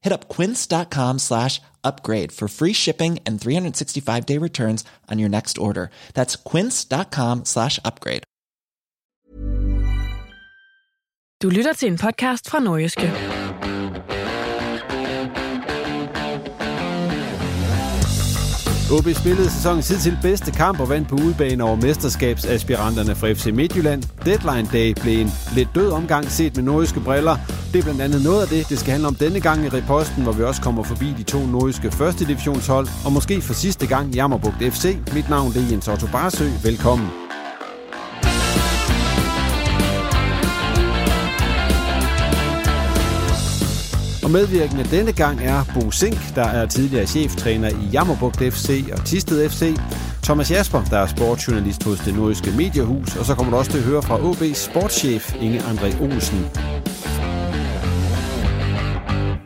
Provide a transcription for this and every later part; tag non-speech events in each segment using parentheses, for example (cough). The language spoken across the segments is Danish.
Hit up quince.com slash upgrade for free shipping and 365-day returns on your next order. That's quince.com slash upgrade. Du lytter til en podcast fra Nordjyske. OB spillede sæsonens til bedste kamp og vandt på udebane over mesterskabsaspiranterne fra FC Midtjylland. Deadline Day blev en lidt død omgang set med nordiske briller. Det er blandt andet noget af det, det skal handle om denne gang i reposten, hvor vi også kommer forbi de to nordiske første divisionshold, og måske for sidste gang Jammerbugt FC. Mit navn er Jens Otto Barsø. Velkommen. Og medvirkende denne gang er Bo Sink, der er tidligere cheftræner i Jammerbugt FC og Tisted FC. Thomas Jasper, der er sportsjournalist hos det nordiske mediehus. Og så kommer du også til at høre fra OB's sportschef Inge André Olsen.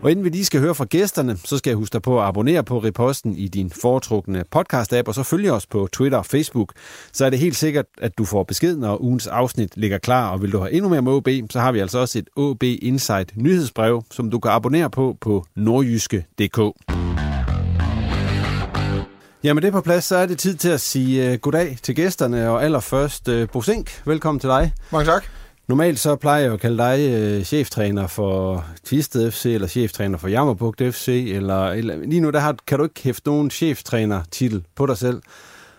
Og inden vi lige skal høre fra gæsterne, så skal jeg huske dig på at abonnere på Reposten i din foretrukne podcast-app, og så følge os på Twitter og Facebook. Så er det helt sikkert, at du får besked, når ugens afsnit ligger klar, og vil du have endnu mere med OB, så har vi altså også et OB Insight nyhedsbrev, som du kan abonnere på på nordjyske.dk. Jamen det er på plads, så er det tid til at sige uh, goddag til gæsterne, og allerførst uh, Bo Sink, velkommen til dig. Mange tak. Normalt så plejer jeg at kalde dig øh, cheftræner for Tisted FC, eller cheftræner for Jammerbugt FC, eller, eller lige nu der har, kan du ikke hæfte nogen cheftræner-titel på dig selv.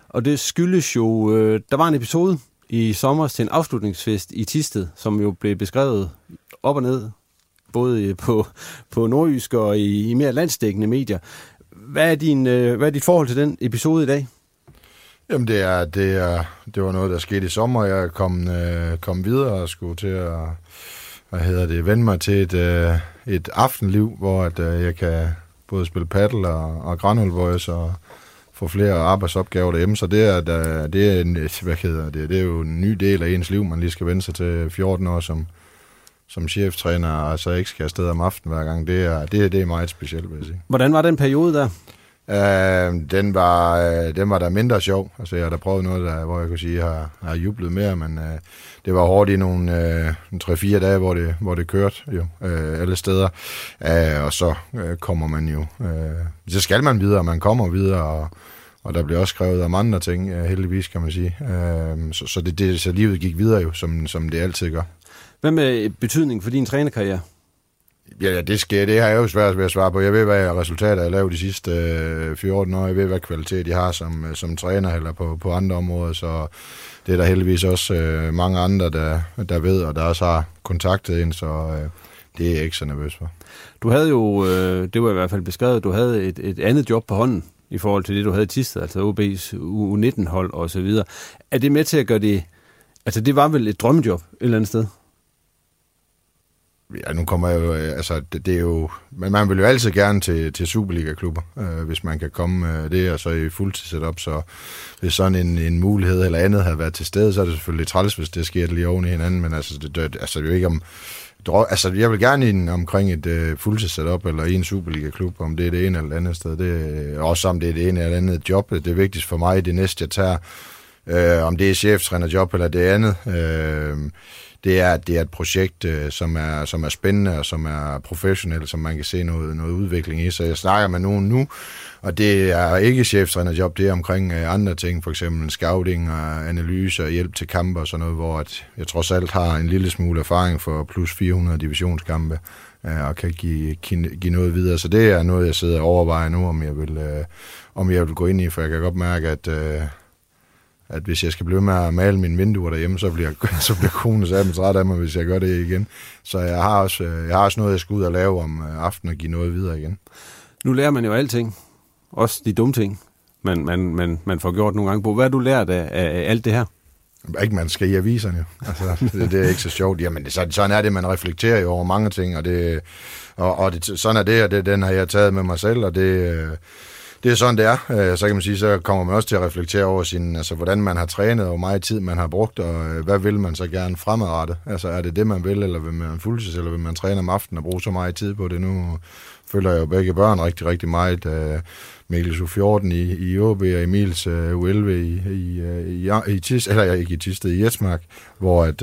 Og det skyldes jo, øh, der var en episode i sommer til en afslutningsfest i Tisted, som jo blev beskrevet op og ned, både på, på nordjysk og i, i mere landstækkende medier. Hvad er, din, øh, hvad er dit forhold til den episode i dag? Jamen, det, er, det, er, det var noget, der skete i sommer. Jeg kom, øh, kom videre og skulle til at hvad hedder det, vende mig til et, øh, et aftenliv, hvor at, øh, jeg kan både spille paddle og, og Granul Voice og få flere arbejdsopgaver derhjemme. Så det er, der, det, er en, (laughs) hvad hedder det, det er jo en ny del af ens liv, man lige skal vende sig til 14 år som, som cheftræner, og så ikke skal afsted om aftenen hver gang. Det er, det, det er meget specielt, vil jeg sige. Hvordan var den periode der? Øh, den, var, øh, den var da mindre sjov. Altså, jeg har da prøvet noget, der, hvor jeg kunne sige, jeg har, har jublet mere, men øh, det var hårdt i nogle øh, uh, 3-4 dage, hvor det, hvor det kørte jo, øh, alle steder. Øh, og så øh, kommer man jo, Øh, så skal man videre, man kommer videre, og, og der bliver også skrevet om andre ting, øh, heldigvis kan man sige. Øh, så, så, det, det, så livet gik videre jo, som, som det altid gør. Hvad med betydning for din trænerkarriere? Ja, ja, det sker. Det har jeg jo svært ved at svare på. Jeg ved, hvad resultater jeg lavet de sidste øh, 14 år. Jeg ved, hvad kvalitet jeg har som, øh, som træner eller på, på andre områder. Så det er der heldigvis også øh, mange andre, der, der ved, og der også har kontaktet ind, så øh, det er jeg ikke så nervøs for. Du havde jo, øh, det var i hvert fald beskrevet, du havde et, et andet job på hånden i forhold til det, du havde i Tisted, altså OB's U19-hold og så videre. Er det med til at gøre det, altså det var vel et drømmejob et eller andet sted? Ja, nu kommer jeg jo, øh, altså det, det er jo, men man vil jo altid gerne til, til Superliga-klubber, øh, hvis man kan komme øh, det, og så i fuldtidssetup, så hvis sådan en, en mulighed eller andet har været til stede, så er det selvfølgelig træls, hvis det sker lige oven i hinanden, men altså det, det, altså, det er jo ikke om, altså jeg vil gerne ind omkring et øh, fuldtidssetup eller i en Superliga-klub, om det er det ene eller andet sted, det også om det er det ene eller andet job, det er vigtigst for mig, det næste jeg tager, øh, om det er cheftrænerjob eller det andet, øh, det er, det er et projekt, øh, som, er, som er spændende og som er professionelt, som man kan se noget, noget udvikling i. Så jeg snakker med nogen nu, og det er ikke cheftrænerjob, det er omkring øh, andre ting, for eksempel scouting og analyse og hjælp til kampe og sådan noget, hvor at jeg trods alt har en lille smule erfaring for plus 400 divisionskampe øh, og kan give, give noget videre. Så det er noget, jeg sidder og overvejer nu, om jeg vil, øh, om jeg vil gå ind i, for jeg kan godt mærke, at øh, at hvis jeg skal blive med at male mine vinduer derhjemme, så bliver, (laughs) så bliver konen så træt af mig, hvis jeg gør det igen. Så jeg har også, øh, jeg har også noget, jeg skal ud og lave om øh, aftenen og give noget videre igen. Nu lærer man jo alting. Også de dumme ting, man, man, man, man får gjort nogle gange på. Hvad har du lært af, af alt det her? Ikke man skal i aviserne. (laughs) Altså, det, det, er ikke så sjovt. Jamen, det, sådan er det, man reflekterer jo over mange ting, og, det, og, og det, sådan er det, og det, den har jeg taget med mig selv, og det, øh, det er sådan, det er. Øh, så kan man sige, så kommer man også til at reflektere over sin, altså, hvordan man har trænet, og hvor meget tid man har brugt, og øh, hvad vil man så gerne fremadrette? Altså, er det det, man vil, eller vil man fuldtids, eller vil man træne om aftenen og bruge så meget tid på det? Nu følger jeg jo begge børn rigtig, rigtig meget. Uh, Mikkel U14 i, i OB og Emils øh, U11 i, øh, i, i, i, Tis, eller ikke i Tisted, i Jetsmark, hvor at,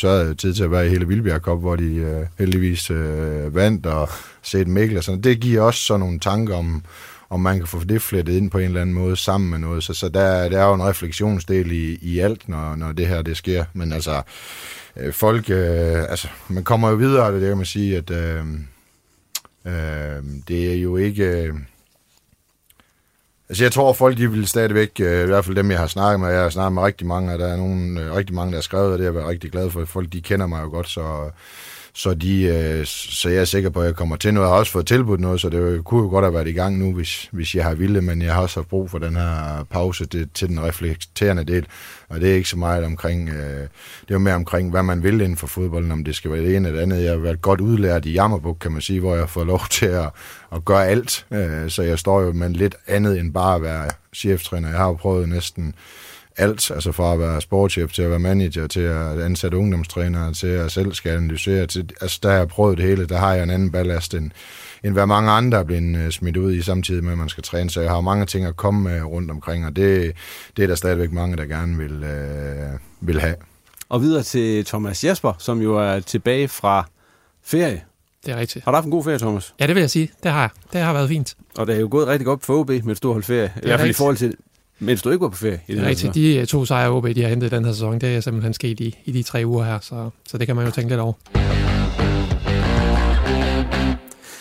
så havde jeg tid til at være i hele Vildbjerg Cup, hvor de heldigvis uh, vandt og set Mikkel og sådan. Det giver også sådan nogle tanker om, om man kan få det flettet ind på en eller anden måde sammen med noget. Så, så der, der er jo en refleksionsdel i, i alt, når, når det her det sker. Men altså, øh, folk, øh, altså, man kommer jo videre, af det kan man sige, at øh, øh, det er jo ikke... Øh, Altså jeg tror, folk de vil stadigvæk, øh, i hvert fald dem, jeg har snakket med, jeg har snakket med rigtig mange, og der er nogen, øh, rigtig mange, der har skrevet, og det har jeg været rigtig glad for. Folk, de kender mig jo godt, så, så, de, øh, så jeg er sikker på, at jeg kommer til noget. Jeg har også fået tilbudt noget, så det kunne jo godt have været i gang nu, hvis, hvis jeg har ville, men jeg har også haft brug for den her pause det, til den reflekterende del. Og det er ikke så meget omkring, øh, det er jo mere omkring, hvad man vil inden for fodbolden, om det skal være det ene eller andet. Jeg har været godt udlært i Jammerbuk, kan man sige, hvor jeg får (laughs) lov til at, at gøre alt. Øh, så jeg står jo med lidt andet end bare at være cheftræner. Jeg har jo prøvet næsten alt, altså fra at være sportschef til at være manager, til at ansætte ungdomstrænere, til at selv skal analysere. Til, altså der har jeg prøvet det hele, der har jeg en anden ballast end, end hvad mange andre er blevet uh, smidt ud i samtidig med, at man skal træne. Så jeg har mange ting at komme med rundt omkring, og det, det er der stadigvæk mange, der gerne vil, uh, vil have. Og videre til Thomas Jesper, som jo er tilbage fra ferie. Det er rigtigt. Har du haft en god ferie, Thomas? Ja, det vil jeg sige. Det har jeg. Det har været fint. Og det er jo gået rigtig godt for OB med et stort hold ferie. I hvert fald i forhold til mens du ikke var på ferie? I det, er rigtigt. De øh, to sejre OB, de har hentet den her sæson, det er simpelthen sket i, i de tre uger her, så, så det kan man jo tænke lidt over.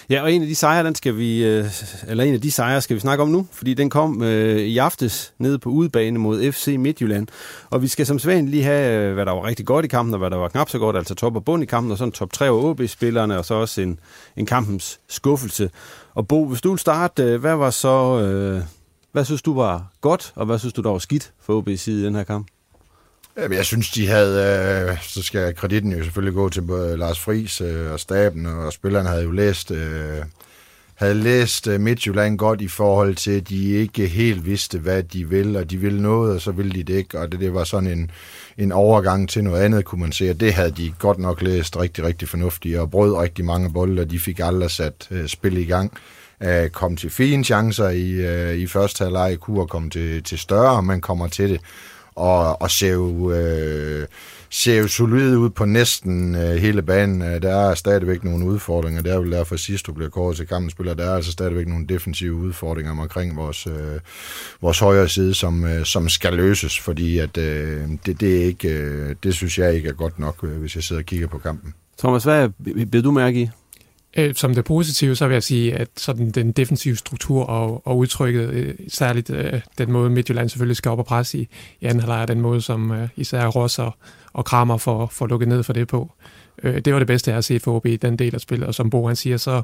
Ja, og en af de sejre, den skal vi, øh, eller en af de sejre skal vi snakke om nu, fordi den kom øh, i aftes nede på udebane mod FC Midtjylland. Og vi skal som sædvanligt lige have, øh, hvad der var rigtig godt i kampen, og hvad der var knap så godt, altså top og bund i kampen, og sådan top 3 af OB-spillerne, og så også en, en kampens skuffelse. Og Bo, hvis du vil starte, hvad var så øh, hvad synes du var godt, og hvad synes du, der var skidt for OB side i den her kamp? Jamen, jeg synes, de havde, øh, så skal kreditten jo selvfølgelig gå til både Lars Friis øh, og staben, og spillerne havde jo læst, øh, havde læst øh, Midtjylland godt i forhold til, at de ikke helt vidste, hvad de ville, og de ville noget, og så ville de det ikke, og det, det var sådan en, en overgang til noget andet, kunne man se, og det havde de godt nok læst rigtig, rigtig fornuftigt, og brød rigtig mange bolde, og de fik aldrig sat øh, spil i gang øh, Øh, kom til fine chancer i, øh, i første halvleg, kunne komme til, til større, men kommer til det, og, og ser jo... Øh, ser jo solid ud på næsten øh, hele banen. Øh, der er stadigvæk nogle udfordringer. Det er vel derfor sidst, du bliver kåret til kampens spiller. Der er altså stadigvæk nogle defensive udfordringer omkring vores, øh, vores højre side, som, øh, som skal løses, fordi at, øh, det, det, er ikke, øh, det synes jeg ikke er godt nok, øh, hvis jeg sidder og kigger på kampen. Thomas, hvad bliver du mærke i? Øh, som det positive, så vil jeg sige, at sådan den defensive struktur og, og udtrykket, øh, særligt øh, den måde Midtjylland selvfølgelig skal op og presse i, i anden halvleg, den måde, som øh, især Ross og, og Kramer får, får lukket ned for det på. Øh, det var det bedste, jeg har set for OB i den del af spillet, og som Bo han siger, så,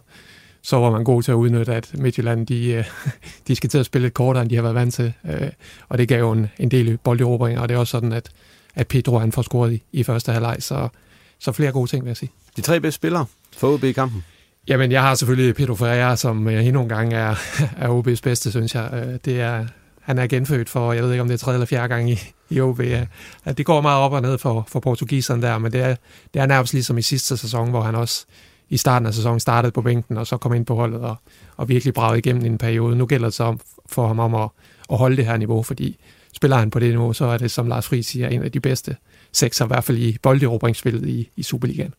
så var man god til at udnytte, at Midtjylland de, øh, (laughs) de skal til at spille lidt kortere, end de har været vant til, øh, og det gav jo en, en del bolderobringer, og det er også sådan, at, at Pedro han får scoret i, i første halvleg, så, så flere gode ting, vil jeg sige. De tre bedste spillere for OB i kampen? Jamen, jeg har selvfølgelig Pedro Ferreira, som øh, endnu en gang er, (laughs) er OB's bedste, synes jeg. Øh, det er, han er genfødt for, jeg ved ikke om det er tredje eller fjerde gang i, i OB. At det går meget op og ned for, for portugiseren der, men det er, det er nærmest ligesom i sidste sæson, hvor han også i starten af sæsonen startede på bænken, og så kom ind på holdet og, og virkelig bragede igennem i en periode. Nu gælder det så for ham om at, at holde det her niveau, fordi spiller han på det niveau, så er det, som Lars Friis siger, en af de bedste sekser, i hvert fald i bolderobringsspillet i, i Superligaen.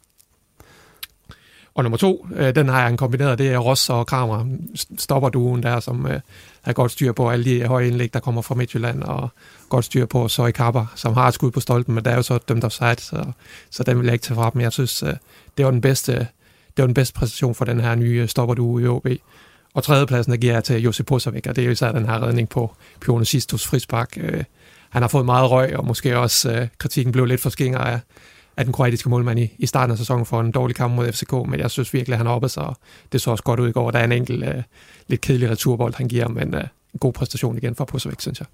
Og nummer to, øh, den har han kombineret, det er Ross og Kramer, stopper duen der, som øh, har godt styr på alle de høje indlæg, der kommer fra Midtjylland, og godt styr på Søj Kapper, som har et skud på stolpen, men der er jo så dømt offside, så, så den vil jeg ikke tage fra dem. Jeg synes, øh, det var den bedste, det var den bedste præstation for den her nye øh, stopper i OB. Og tredjepladsen, der giver jeg til Josip Posavik, og det er jo især den her redning på Pione Sistos frispark. Øh, han har fået meget røg, og måske også øh, kritikken blev lidt for skinger af, af den kroatiske målmand i, i starten af sæsonen for en dårlig kamp mod FCK, men jeg synes virkelig, at han er oppe, så det så også godt ud i går. Der er en enkelt øh, lidt kedelig returbold, han giver, men øh, en god præstation igen for Posavik, synes jeg.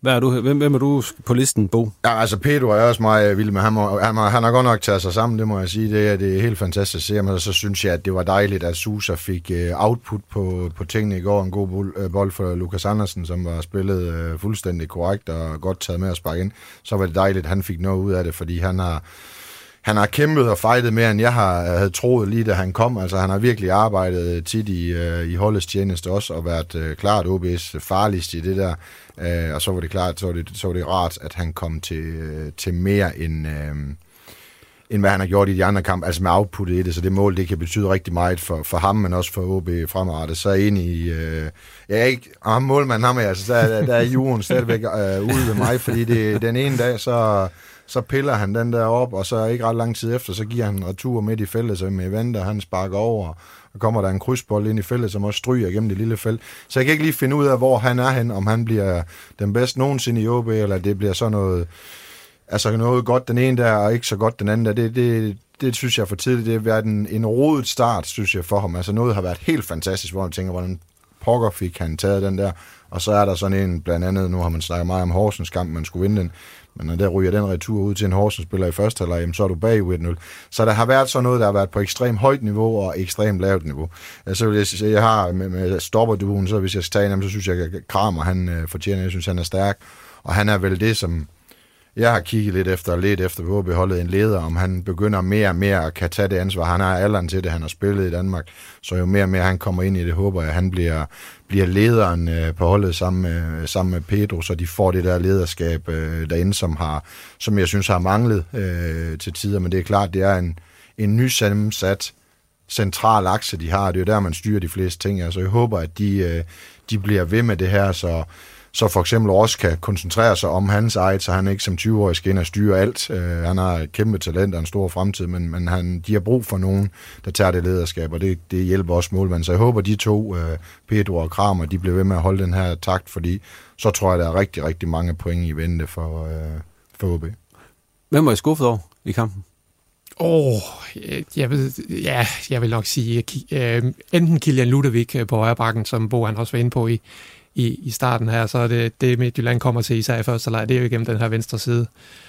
Hvad er du, hvem, hvem er du på listen, Bo? Ja, altså Pedro er også meget vild med ham. Og han, han har godt nok taget sig sammen, det må jeg sige. Det er, det er helt fantastisk at se Men så synes jeg, at det var dejligt, at Susa fik uh, output på, på tingene i går. En god bold, uh, bold for Lukas Andersen, som var spillet uh, fuldstændig korrekt og godt taget med at sparke ind. Så var det dejligt, at han fik noget ud af det, fordi han har han har kæmpet og fightet mere, end jeg har, øh, havde troet lige da han kom. Altså, han har virkelig arbejdet øh, tit i, øh, i holdets tjeneste også, og været øh, klart OB's øh, farligst i det der. Øh, og så var det klart, så var det, så var det rart, at han kom til, øh, til mere end... Øh, end hvad han har gjort i de andre kampe, altså med outputtet i det, så det mål, det kan betyde rigtig meget for, for ham, men også for OB fremadrettet. Så ind i, øh, jeg er ikke, ham målmand, ham, altså, der, der er juren stadigvæk øh, ude ved mig, fordi det, den ene dag, så, så piller han den der op, og så ikke ret lang tid efter, så giver han en retur midt i feltet, så med Evander, han sparker over, og kommer der en krydsbold ind i feltet, som også stryger gennem det lille felt. Så jeg kan ikke lige finde ud af, hvor han er hen, om han bliver den bedste nogensinde i OB, eller det bliver så noget, altså noget godt den ene der, og ikke så godt den anden der. Det, det, det synes jeg for tidligt. Det har været en, en rodet start, synes jeg, for ham. Altså noget har været helt fantastisk, hvor man tænker, hvordan pokker fik han taget den der. Og så er der sådan en, blandt andet, nu har man snakket meget om Horsens kamp, man skulle vinde den. Men når der ryger den retur ud til en Horsens-spiller i første halvleg, så er du bag 1-0. Så der har været sådan noget, der har været på ekstremt højt niveau og ekstremt lavt niveau. Så vil jeg sige, jeg har med, med stopperduen, så hvis jeg skal tage en så synes jeg, at Kramer, han øh, fortjener, jeg synes, han er stærk. Og han er vel det, som jeg har kigget lidt efter, lidt efter, hvor holdet en leder, om han begynder mere og mere at kan tage det ansvar. Han har alderen til det, han har spillet i Danmark, så jo mere og mere han kommer ind i det, håber jeg, at han bliver, bliver lederen øh, på holdet sammen med, sammen med Pedro, så de får det der lederskab øh, derinde, som, har, som jeg synes har manglet øh, til tider. Men det er klart, det er en, en nysammensat central akse, de har. Det er jo der, man styrer de fleste ting. Altså, jeg håber, at de, øh, de bliver ved med det her, så så for eksempel også kan koncentrere sig om hans eget, så han ikke som 20-årig skal ind og styre alt. Uh, han har et kæmpe talent og en stor fremtid, men, men han, de har brug for nogen, der tager det lederskab, og det, det hjælper også målmanden. Så jeg håber, de to, uh, Pedro og Kramer, de bliver ved med at holde den her takt, fordi så tror jeg, der er rigtig, rigtig mange point i vente for, uh, for OB. Hvem var I skuffet over i kampen? Åh, oh, jeg ved, ja, jeg vil nok sige, uh, enten Kilian Ludovic på højre bakken, som Bo han også var inde på i, i, i starten her, så er det, det Midtjylland kommer til især i første leg, det er jo igennem den her venstre side.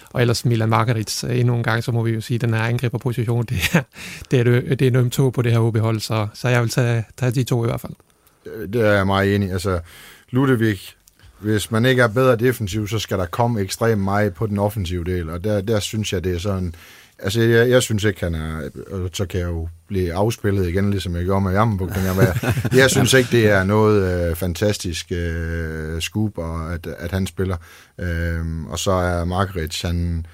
Og ellers Milan Margarits øh, endnu en gang, så må vi jo sige, at den her angriberposition, (laughs) det er, det er, det er en øm på det her OB-hold, så, så jeg vil tage, tage de to i hvert fald. Det er jeg meget enig Altså, Ludovic, hvis man ikke er bedre defensiv, så skal der komme ekstremt meget på den offensive del, og der, der synes jeg, det er sådan Altså, jeg, jeg synes ikke, han er... Og så kan jeg jo blive afspillet igen, ligesom jeg gjorde med Jammerbuk. Jeg, jeg synes ikke, det er noget øh, fantastisk øh, scoop, og at, at han spiller. Øh, og så er Margaret, han...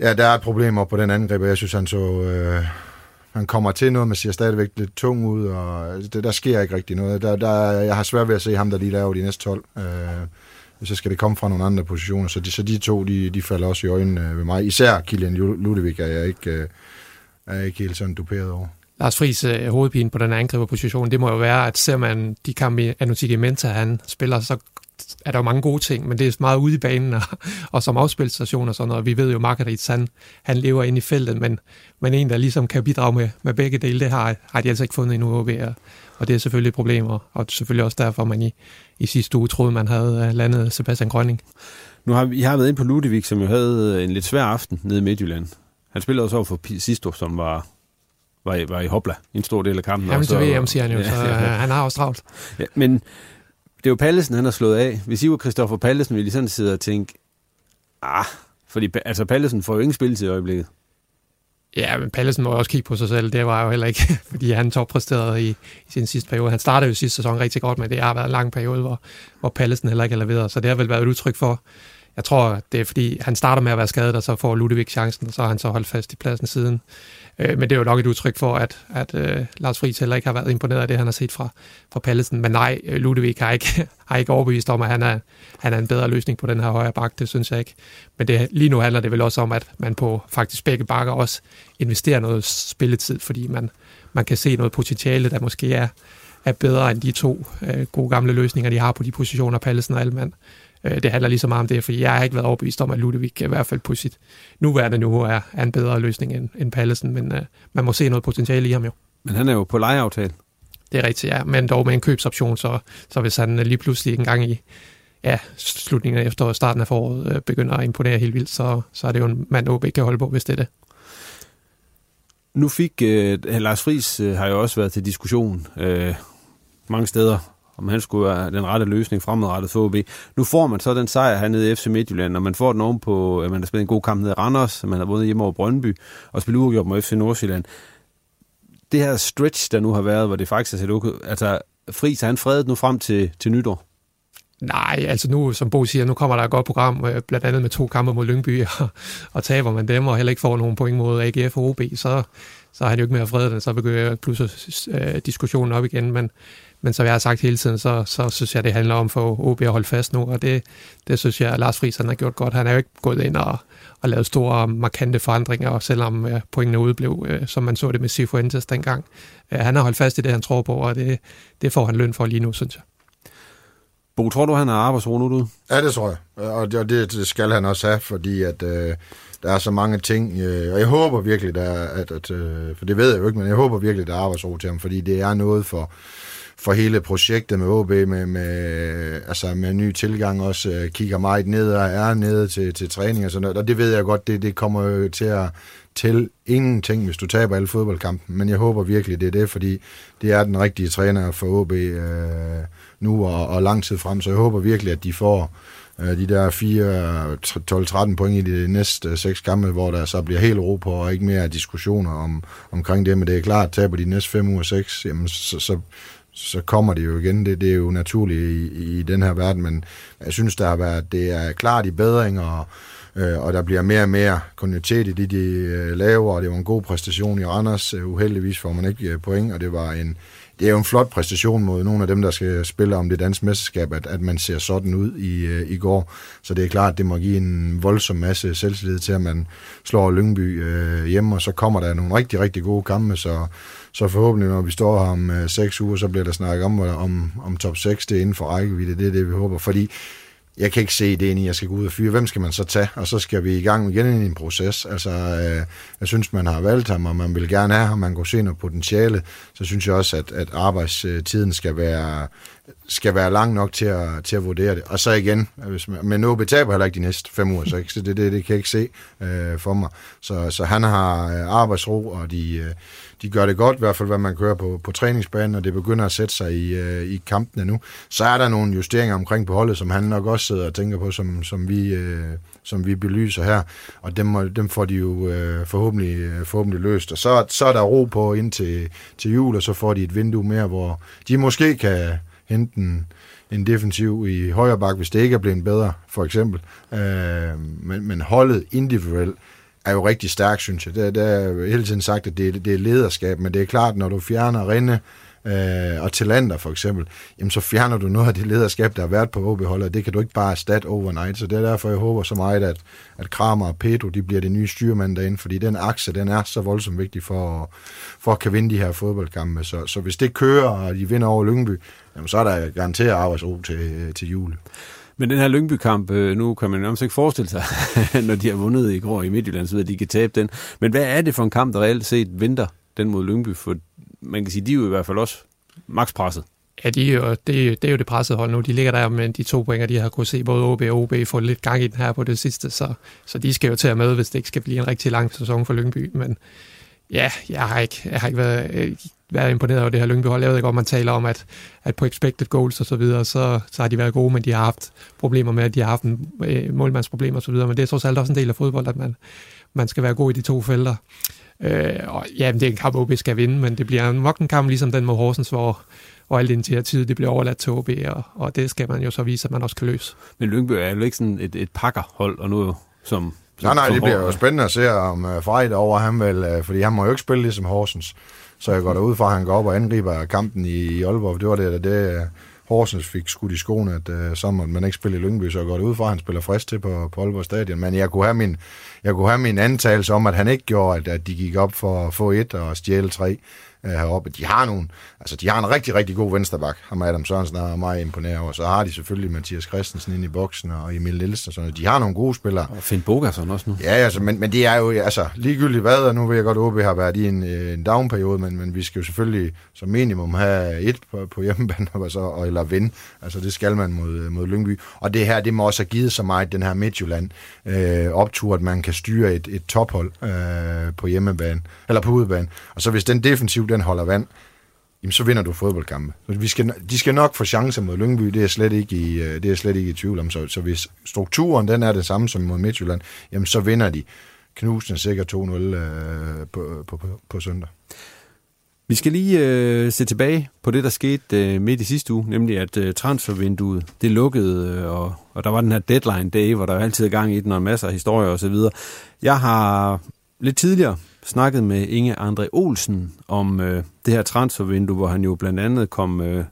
Ja, der er et problem op på den angreb, jeg synes, han så... Øh, han kommer til noget, man ser stadigvæk lidt tung ud, og altså, det, der sker ikke rigtig noget. Der, der, jeg har svært ved at se ham, der lige laver de næste 12. Øh, så skal det komme fra nogle andre positioner. Så de, så de to, de, de falder også i øjnene ved mig. Især Kilian Ludvig er jeg ikke, øh, er ikke helt sådan duperet over. Lars Friis øh, hovedpine på den angriberposition, det må jo være, at ser man de kampe, Anutiki Menta han spiller, så er der jo mange gode ting, men det er meget ude i banen og, og som afspilstation og sådan noget. Vi ved jo, Margaret, han, han lever inde i feltet, men, men en, der ligesom kan bidrage med, med begge dele, det har, har de altså ikke fundet endnu ved og, og det er selvfølgelig et problem, og, og selvfølgelig også derfor, man i, i sidste uge troede, man havde øh, landet Sebastian Grønning. Nu har vi har været inde på Ludovic, som jo havde øh, en lidt svær aften nede i Midtjylland. Han spillede også over for Sisto, som var, var, i, var i Hopla en stor del af kampen. Jamen så, til VM, siger han jo, (laughs) ja, så ja, ja. han har også travlt. Ja, men det er jo Pallesen, han har slået af. Hvis I var Christoffer Pallesen, ville I sådan sidde og tænke, ah, fordi altså Pallesen får jo ingen spil til i øjeblikket. Ja, men Pallesen må også kigge på sig selv. Det var jo heller ikke, (laughs) fordi han toppræsterede i, i sin sidste periode. Han startede jo sidste sæson rigtig godt, men det har været en lang periode, hvor, hvor Pallesen heller ikke har leveret. Så det har vel været et udtryk for, jeg tror, det er fordi, han starter med at være skadet, og så får Ludovic chancen, og så har han så holdt fast i pladsen siden. Øh, men det er jo nok et udtryk for, at, at uh, Lars Friis heller ikke har været imponeret af det, han har set fra, fra Pallesen. Men nej, øh, Ludvig har ikke, (laughs) har ikke overbevist om, at han er, han er en bedre løsning på den her højre bakke, det synes jeg ikke. Men det, lige nu handler det vel også om, at man på faktisk begge bakker også investerer noget spilletid, fordi man, man kan se noget potentiale, der måske er, er bedre end de to uh, gode gamle løsninger, de har på de positioner, Pallesen og Alman. Øh, det handler lige så meget om det, fordi jeg har ikke været overbevist om, at Ludovic i hvert fald på sit nuværende niveau er, er en bedre løsning end, end Pallesen, men uh, man må se noget potentiale i ham jo. Men han er jo på lejeaftale. Det er rigtigt, ja, men dog med en købsoption, så, så hvis han lige pludselig en gang i ja, slutningen af efteråret, starten af foråret, øh, begynder at imponere helt vildt, så, så er det jo en mand, OB kan holde på, hvis det er det. Nu fik øh, Lars Friis øh, har jo også været til diskussion øh, mange steder om han skulle være den rette løsning fremadrettet for OB. Nu får man så den sejr hernede i FC Midtjylland, og man får den oven på, at man har spillet en god kamp nede i Randers, man har vundet hjemme over Brøndby, og spillet uafgjort mod FC Nordsjælland. Det her stretch, der nu har været, hvor det faktisk er set okay, altså Friis, han fredet nu frem til, til nytår? Nej, altså nu, som Bo siger, nu kommer der et godt program, blandt andet med to kampe mod Lyngby, (laughs) og, og taber man dem, og heller ikke får nogen point mod AGF og OB, så, så har han jo ikke mere fredet, så begynder pludselig øh, diskussionen op igen, men men som jeg har sagt hele tiden, så, så synes jeg, det handler om for OB at holde fast nu, og det, det synes jeg, at Lars Friis han har gjort godt. Han er jo ikke gået ind og, og lavet store, markante forandringer, selvom øh, pointene udblev, øh, som man så det med Sifuentes dengang. Øh, han har holdt fast i det, han tror på, og det, det får han løn for lige nu, synes jeg. Bo, tror du, han har arbejdsro nu, du? Ja, det tror jeg. Og det, det skal han også have, fordi at, øh, der er så mange ting. Øh, og jeg håber virkelig, der, at, at, øh, for det ved jeg jo ikke, men jeg håber virkelig, der er arbejdsro til ham, fordi det er noget for, for hele projektet med OB, med, med, altså med en ny tilgang også, øh, kigger meget ned og er nede til, til træning og sådan noget. Og det ved jeg godt, det, det kommer jo til at til ingenting, hvis du taber alle fodboldkampen. Men jeg håber virkelig, det er det, fordi det er den rigtige træner for OB øh, nu og, og lang tid frem. Så jeg håber virkelig, at de får øh, de der 4, 12-13 point i de næste seks kampe, hvor der så bliver helt ro på, og ikke mere diskussioner om, omkring det. Men det er klart, at taber de næste 5 uger 6, jamen så, så, så kommer det jo igen. Det, det er jo naturligt i, i den her verden, men jeg synes, der har været, det er klart i bedring, og, øh, og der bliver mere og mere kontinuitet i det, de øh, laver, og det var en god præstation i Randers. Øh, uheldigvis får man ikke øh, point, og det var en, det er jo en flot præstation mod nogle af dem, der skal spille om det danske mesterskab, at, at man ser sådan ud i, øh, i går. Så det er klart, at det må give en voldsom masse selvtillid til, at man slår Lyngby øh, hjemme, og så kommer der nogle rigtig, rigtig gode kampe, så så forhåbentlig, når vi står her om øh, seks uger, så bliver der snakket om, om, om top 6, det er inden for rækkevidde. Det er det, vi håber. Fordi jeg kan ikke se det ind i, jeg skal gå ud og fyre. Hvem skal man så tage? Og så skal vi i gang igen i en proces. Altså, øh, jeg synes, man har valgt ham, og man vil gerne have ham, man går se noget potentiale. Så synes jeg også, at, at arbejdstiden skal være, skal være lang nok til at, til at vurdere det. Og så igen, hvis man, men nu betaler heller ikke de næste fem uger, så det, det, det kan jeg ikke se øh, for mig. Så, så han har øh, arbejdsro, og de, øh, de gør det godt, i hvert fald hvad man kører på, på træningsbanen, og det begynder at sætte sig i, øh, i kampene nu. Så er der nogle justeringer omkring på holdet, som han nok også sidder og tænker på, som, som, vi, øh, som vi belyser her, og dem, må, dem får de jo øh, forhåbentlig, øh, forhåbentlig løst. Og så, så er der ro på ind til, til jul, og så får de et vindue mere, hvor de måske kan hente en, en defensiv i højre bak, hvis det ikke er blevet bedre, for eksempel. Øh, men, men holdet individuelt er jo rigtig stærk, synes jeg. Det, det er hele tiden sagt, at det, det er lederskab, men det er klart, når du fjerner Rinde øh, og Talander for eksempel, jamen så fjerner du noget af det lederskab, der har været på OB-holdet. Det kan du ikke bare erstatte overnight, så det er derfor, jeg håber så meget, at, at Kramer og Pedro, de bliver det nye styrmand derinde, fordi den akse, den er så voldsomt vigtig for, for at kan vinde de her fodboldkampe. Så, så hvis det kører, og de vinder over Lyngby, jamen så er der garanteret arbejdsro til, øh, til jul. Men den her Lyngby-kamp, øh, nu kan man nærmest ikke forestille sig, (laughs) når de har vundet i går i Midtjylland, så at de kan tabe den. Men hvad er det for en kamp, der reelt set venter den mod Lyngby? For man kan sige, de er jo i hvert fald også makspresset. Ja, de, er jo, det, det er jo det pressede hold nu. De ligger der med de to point, de har kunnet se både OB og OB få lidt gang i den her på det sidste, så, så de skal jo til at med, hvis det ikke skal blive en rigtig lang sæson for Lyngby. Men ja, jeg har ikke, jeg har ikke været, øh, været imponeret over det her Lyngby hold. Jeg ved ikke, om man taler om, at, at på expected goals og så videre, så, så har de været gode, men de har haft problemer med, at de har haft en øh, målmandsproblemer og så videre. Men det er trods alt også en del af fodbold, at man, man skal være god i de to felter. Øh, og ja, det er en kamp, OB skal vinde, men det bliver nok en kamp ligesom den mod Horsens, hvor, hvor alt initiativ det bliver overladt til OB, og, og det skal man jo så vise, at man også kan løse. Men Lyngby er jo ikke sådan et, et pakkerhold, og nu som... Nej, nej, det bliver jo spændende at se, om uh, over ham vel, uh, fordi han må jo ikke spille ligesom Horsens. Så jeg går derud fra, at han går op og angriber kampen i, i Aalborg. Det var det, det øh, Horsens fik skudt i skoene, at uh, så måtte man ikke spille i Lyngby, så jeg går ud fra, at han spiller frisk til på, på Aalborg Stadion. Men jeg kunne have min, jeg kunne have min antagelse om, at han ikke gjorde, at, at de gik op for at få et og stjæle tre øh, heroppe. De har nogle, altså de har en rigtig, rigtig god vensterbak, ham Adam Sørensen er meget imponeret over. Så har de selvfølgelig Mathias Christensen ind i boksen og Emil Nielsen og sådan noget. De har nogle gode spillere. Og Finn Bogerson også nu. Ja, altså, men, men det er jo altså, ligegyldigt hvad, og nu vil jeg godt håbe, at har været i en, øh, en downperiode, men, men vi skal jo selvfølgelig som minimum have et på, på hjemmebane, (laughs) altså, eller vinde. Altså det skal man mod, mod Lyngby. Og det her, det må også have givet så meget, den her Midtjylland øh, optur, at man kan styre et, et tophold øh, på hjemmebane, eller på udebane. Og så hvis den defensiv, den holder vand, jamen så vinder du fodboldkampe. Så vi skal, de skal nok få chancer mod Lyngby, det er slet ikke i, øh, det er slet ikke i tvivl om. Så, så hvis strukturen den er det samme som mod Midtjylland, jamen så vinder de knusende sikkert 2-0 øh, på, på, på, på søndag. Vi skal lige øh, se tilbage på det, der skete øh, midt i sidste uge, nemlig at øh, transfervinduet det lukkede, øh, og, og der var den her deadline day, hvor der er altid er gang i den, og masser af historier osv. Jeg har lidt tidligere snakket med Inge Andre Olsen om øh, det her transfervindue, hvor han jo blandt andet kom, øh,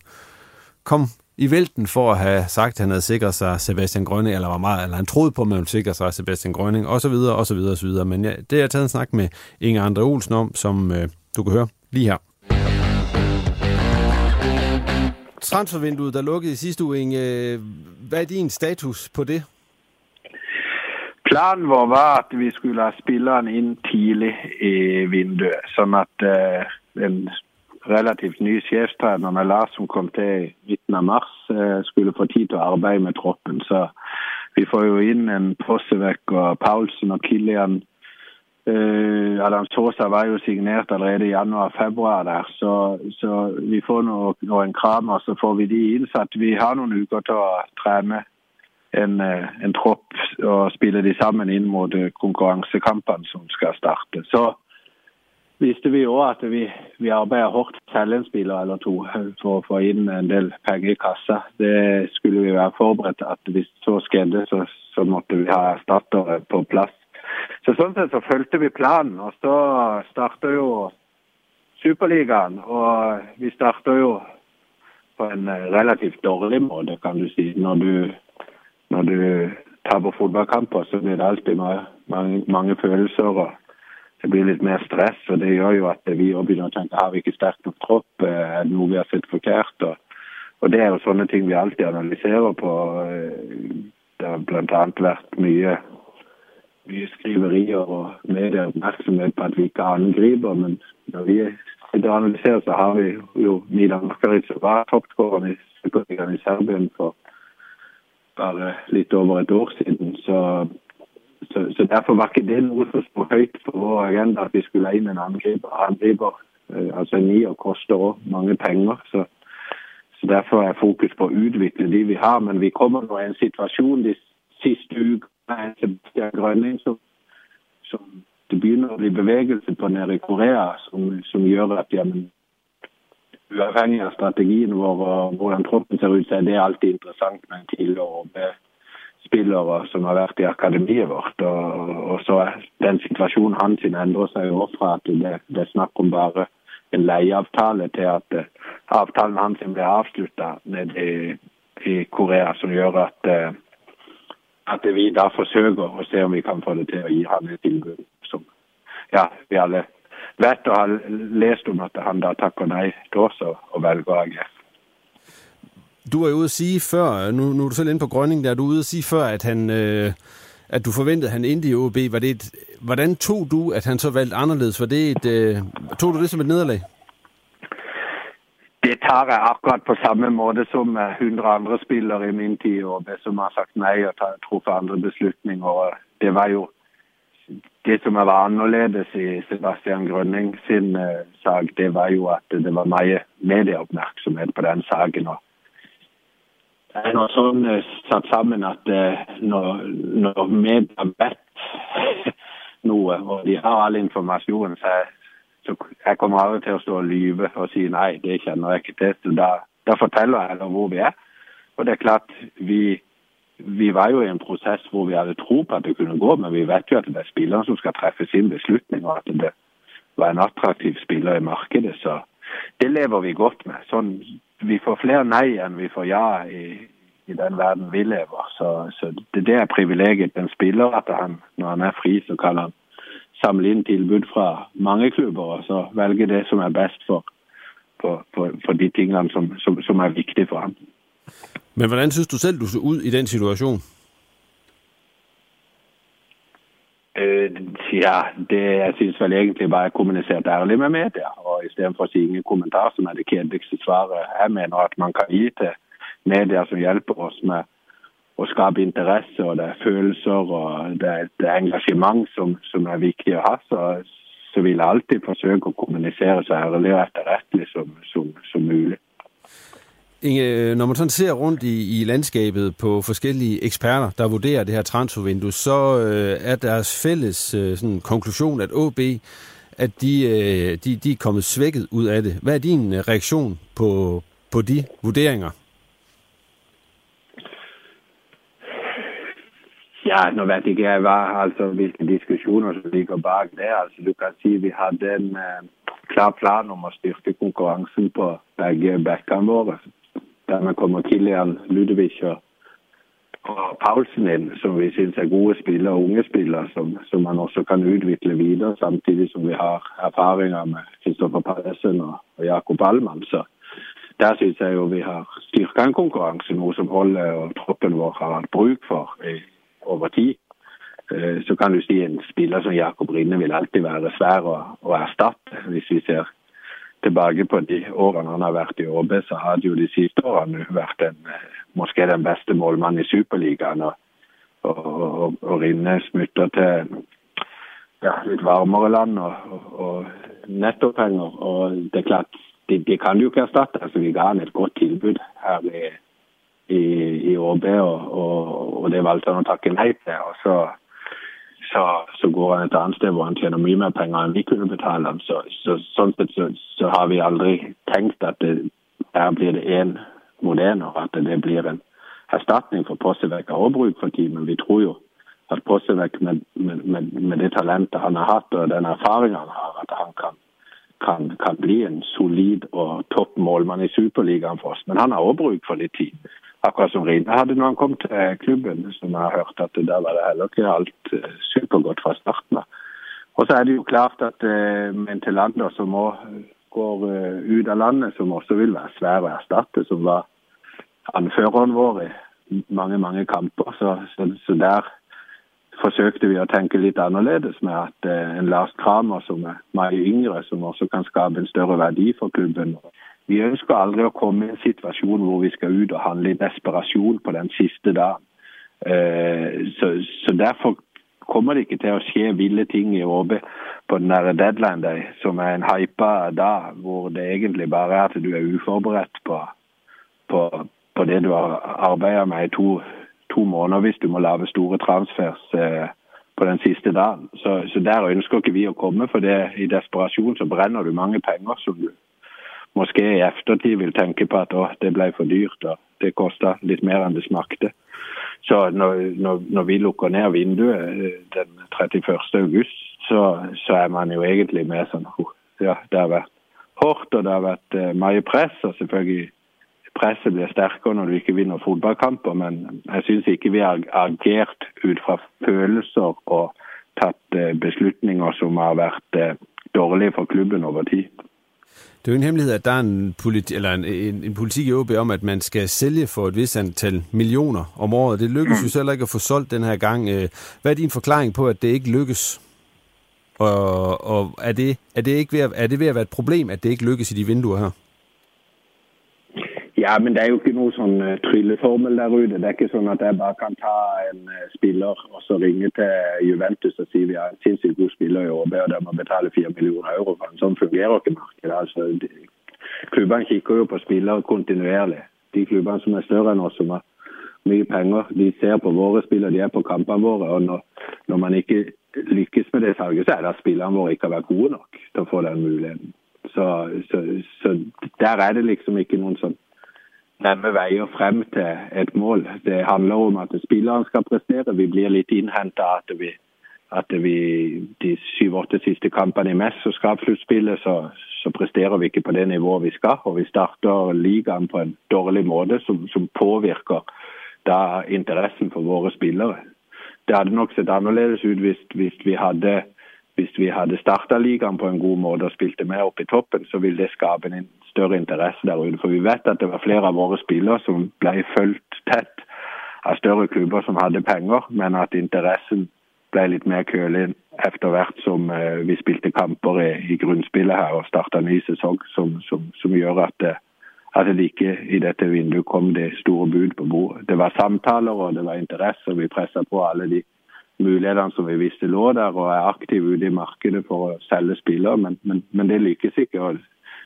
kom i vælten for at have sagt, at han havde sikret sig Sebastian Grønning, eller var meget, eller han troede på, at man ville sikre sig Sebastian Grønning, og så videre, og så videre, og så videre. Men ja, det har jeg taget en snak med Inge Andre Olsen om, som øh, du kan høre lige her. Transfervinduet, der lukkede i sidste uge, Inge, hvad er din status på det? Planen vår var at vi skulle ha spilleren inn tidlig i vinduet, sånn at uh, en relativt ny sjefstrener med Lars som kom til i midten av mars, uh, skulle få tid til å arbeide med troppen. Så vi får jo inn en Possevek og Paulsen og Kilian. Uh, Adam Sosa var jo signert allerede i januar-februar der, så, så vi får nå, nå en kram, og så får vi de inn. Så vi har noen uker til å trene en, eh, en tropp og spille de sammen inn mot eh, konkurransekampene som skal starte. Så visste vi òg at vi, vi arbeider hardt for en spiller eller to eh, for å få inn en del penger i kassa. Det skulle vi være forberedt at hvis så skjedde, så, så måtte vi ha erstattere på plass. Så Sånn sett så fulgte vi planen. Og så starta jo Superligaen. Og vi starta jo på en relativt dårlig måte, kan du si, når du når du taper fodboldkamper, så blir det alltid mange, mange, mange følelser. og Det blir litt mer stress. og Det gjør jo at vi begynner å tenke har ah, vi ikke sterk nok tropp, øh, er det noe vi har sett forkert. Og, og Det er jo sånne ting vi alltid analyserer på. Det har bl.a. vært mye, mye skriverier og medieoppmerksomhet på at vi ikke angriper. Men når vi sitter og analyserer, så har vi jo Milan Makaric, som var toppskåreren i Superligaen i Serbien for bare litt over et år siden. Så, så, så derfor var ikke det noe som sto høyt på vår agenda at vi skulle ha inn en angriper. angriper. Øh, altså en nier koster òg mange penger. Så, så, derfor er fokus på å utvikle de vi har. Men vi kommer nå i en situasjon de siste ukene med Sebastian Grønning som, som det begynner å bli bevegelse på nede i Korea som, som gjør at ja, men uavhengig av strategien vår og hvordan troppen ser ut, så er det alltid interessant med en tidligere med spillere som har vært i akademiet vårt. Og, og så er den situasjonen hans endrer seg jo fra at det, det er snakk om bare en leieavtale til at uh, avtalen hans ble avslutta nede i, i, Korea, som gjør at, uh, at vi da forsøker å se om vi kan få det til å gi han et tilbud som ja, vi alle vet og har lest om at han takker nei til oss og, og velger AGF. Du var jo ude at sige før, nu, nu er du selv inde på Grønning, der du ude at sige før, at han, øh, at du forventede, at han endte i OB. Var det et, hvordan tog du, at han så valgte anderledes? Var det et, øh, tog du det som et nederlag? Det tar jeg akkurat på samme måte som 100 andre spillere i min tid ÅB som har sagt nej og truffet andre beslutninger. Det var jo det som var annerledes i Sebastian Grønning sin uh, sag, det var jo at det var mye medieoppmerksomhet på den saken. og det er noe sånn uh, satt sammen at uh, når, når media vet (laughs) noe, og de har all informasjon, så, så jeg kommer aldri til å stå og lyve og si nei, det kjenner jeg ikke til. Så da, da forteller jeg hvor vi er. Og det er klart, vi vi var jo i en prosess hvor vi hadde tro på at det kunne gå, men vi vet jo at det er spillerne som skal treffe sin beslutning, og at det var en attraktiv spiller i markedet. Så det lever vi godt med. Sånn, vi får flere nei enn vi får ja i, i den verden vi lever. Så, så det, det er privilegiet til en spiller at han, når han er fri, så kan han samle inn tilbud fra mange klubber og så velge det som er best for, for, for, for de tingene som, som, som er viktige for ham. Men hvordan synes du selv, du så ud i den situation? Øh, ja, det, jeg synes vel egentlig bare, jeg kommunisert ærlig med media. Og i stedet for at sige ingen kommentar, som er det kjedeligste svaret jeg mener at man kan gi til media som hjælper oss med å skape interesse, og det er følelser og det er et engasjement som, som er viktig å ha, så, så vil jeg alltid forsøke å kommunisere så ærlig og etterrettelig som, som, som mulig. Inge, når man sådan ser rundt i, i landskabet på forskellige eksperter, der vurderer det her transfervindue, så øh, er deres fælles øh, sådan, konklusion, at OB at de, øh, de, de er kommet svækket ud af det. Hvad er din øh, reaktion på, på de vurderinger? Ja, nå vet ikke jeg hva, altså, hvilke diskussioner som ligger bag der. Altså, du kan si vi har den øh, klar plan om at styrke konkurrencen på begge backene våre man kommer Kilian Ludvig og, og Paulsen ind, som vi synes er gode spillere, unge spillere, som, som, man også kan udvikle videre, samtidig som vi har erfaringer med Kristoffer Pallesen og, og Jakob Allmann. Så der synes jeg jo vi har styrket en konkurrence, noe som holdet og troppen vår har haft brug for i, over tid. Eh, så kan du si en spiller som Jakob Rinne vil alltid være svær å, å erstatte, hvis vi ser tilbake på de årene han har vært i ÅB, så har det jo de siste årene vært en, eh, måske den beste målmannen i Superligaen. Og, og, og, og Rinne smutter til ja, litt varmere land og, og, og nettopenger. Og det er klart, det, de kan jo ikke erstatte. Altså, vi ga han et godt tilbud her i, i, i ÅB, og, og, og det valgte han å takke nei til. og så så, så går han et annet sted hvor han tjener mye mer penger enn vi kunne betale ham. Så, så, sånn sett så, så, har vi aldri tenkt at det, her blir det én mot én, og at det blir en erstatning for Possevek har også bruk for tid. Men vi tror jo at Possevek med, med, med, med, det talentet han har hatt, og den erfaringen han har, at han kan, kan, kan bli en solid og topp målmann i Superligaen for oss. Men han har også bruk for litt tid akkurat som Rine hadde når han kom til klubben, som jeg har hørt at der var det heller ikke alt eh, supergodt fra starten av. Og så er det jo klart at eh, med en som også eh, går eh, ut av landet, som også vil være svær å erstatte, som var anføreren vår i mange, mange kamper. Så, så, så der forsøkte vi å tenke litt annerledes med at eh, en Lars Kramer som er mye yngre, som også kan skape en større verdi for klubben. Vi ønsker aldri å komme i en situasjon hvor vi skal ut og handle i desperasjon på den siste dagen. Eh, så, så derfor kommer det ikke til å skje ville ting i ÅB på den der deadline day, som er en hypa dag, hvor det egentlig bare er at du er uforberedt på, på, på det du har arbeidet med i to, to, måneder hvis du må lage store transfers eh, på den siste dagen. Så, så, der ønsker ikke vi å komme, for det, i desperasjon så brenner du mange penger som du måske i eftertid vil tænke på at å, det blev for dyrt og det koster lidt mer end det smakte. Så når, når, når, vi lukker ned vinduet eh, den 31. august, så, så er man jo egentlig med sånn oh, ja, Det har været hårdt, og det har været uh, eh, mye press. Og selvfølgelig presset blir stærkere når du ikke vinner fodboldkamper, men jeg syns ikke vi har agert ud fra følelser og taget eh, beslutninger som har været dårlige for klubben over tid. Det er jo en hemmelighed, at der er en, politi- eller en, en, en politik i OB om, at man skal sælge for et vis antal millioner om året. Det lykkes jo heller ikke at få solgt den her gang. Øh, hvad er din forklaring på, at det ikke lykkes? Og, og er, det, er, det ikke ved at, er det ved at være et problem, at det ikke lykkes i de vinduer her? Ja, men det er jo ikke noe sånn øh, trylleformel der ute. Det er ikke sånn at jeg bare kan ta en øh, spiller og så ringe til Juventus og si vi har en sinnssykt god spiller i ÅB og de må betale 4 millioner euro for en. Sånn fungerer ikke markedet. Altså, klubbene kikker jo på spillere kontinuerlig. De klubbene som er større enn oss, som har mye penger, de ser på våre spillere, de er på kampene våre. og når, når man ikke lykkes med det salget, så er det at spillerne våre ikke har vært gode nok til å få den muligheten. Så, så, så der er det liksom ikke noen sånn nemme veien frem til et mål. Det handler om at spillerne skal prestere. Vi blir litt innhenta at vi, at vi de syv-åtte siste kampene i mesterskapssluttspillet, så, så presterer vi ikke på det nivået vi skal. Og vi starter ligaen på en dårlig måte som, som påvirker da interessen for våre spillere. Det hadde nok sett annerledes ut hvis, hvis vi hadde hvis vi hadde starta ligaen på en god måte og spilte med opp i toppen, så ville det skape en større interesse der ute. For vi vet at det var flere av våre spillere som ble fulgt tett av større klubber som hadde penger, men at interessen ble litt mer kølig etter hvert som eh, vi spilte kamper i, i grunnspillet her og starta ny sesong, som, som, som gjør at, det, at det ikke i dette vinduet kom det store bud på bordet. Det var samtaler og det var interesse, og vi pressa på alle de mulighetene som vi visste lå der, og er aktive ute i markedet for å selge spillere, men, men, men det lykkes ikke. og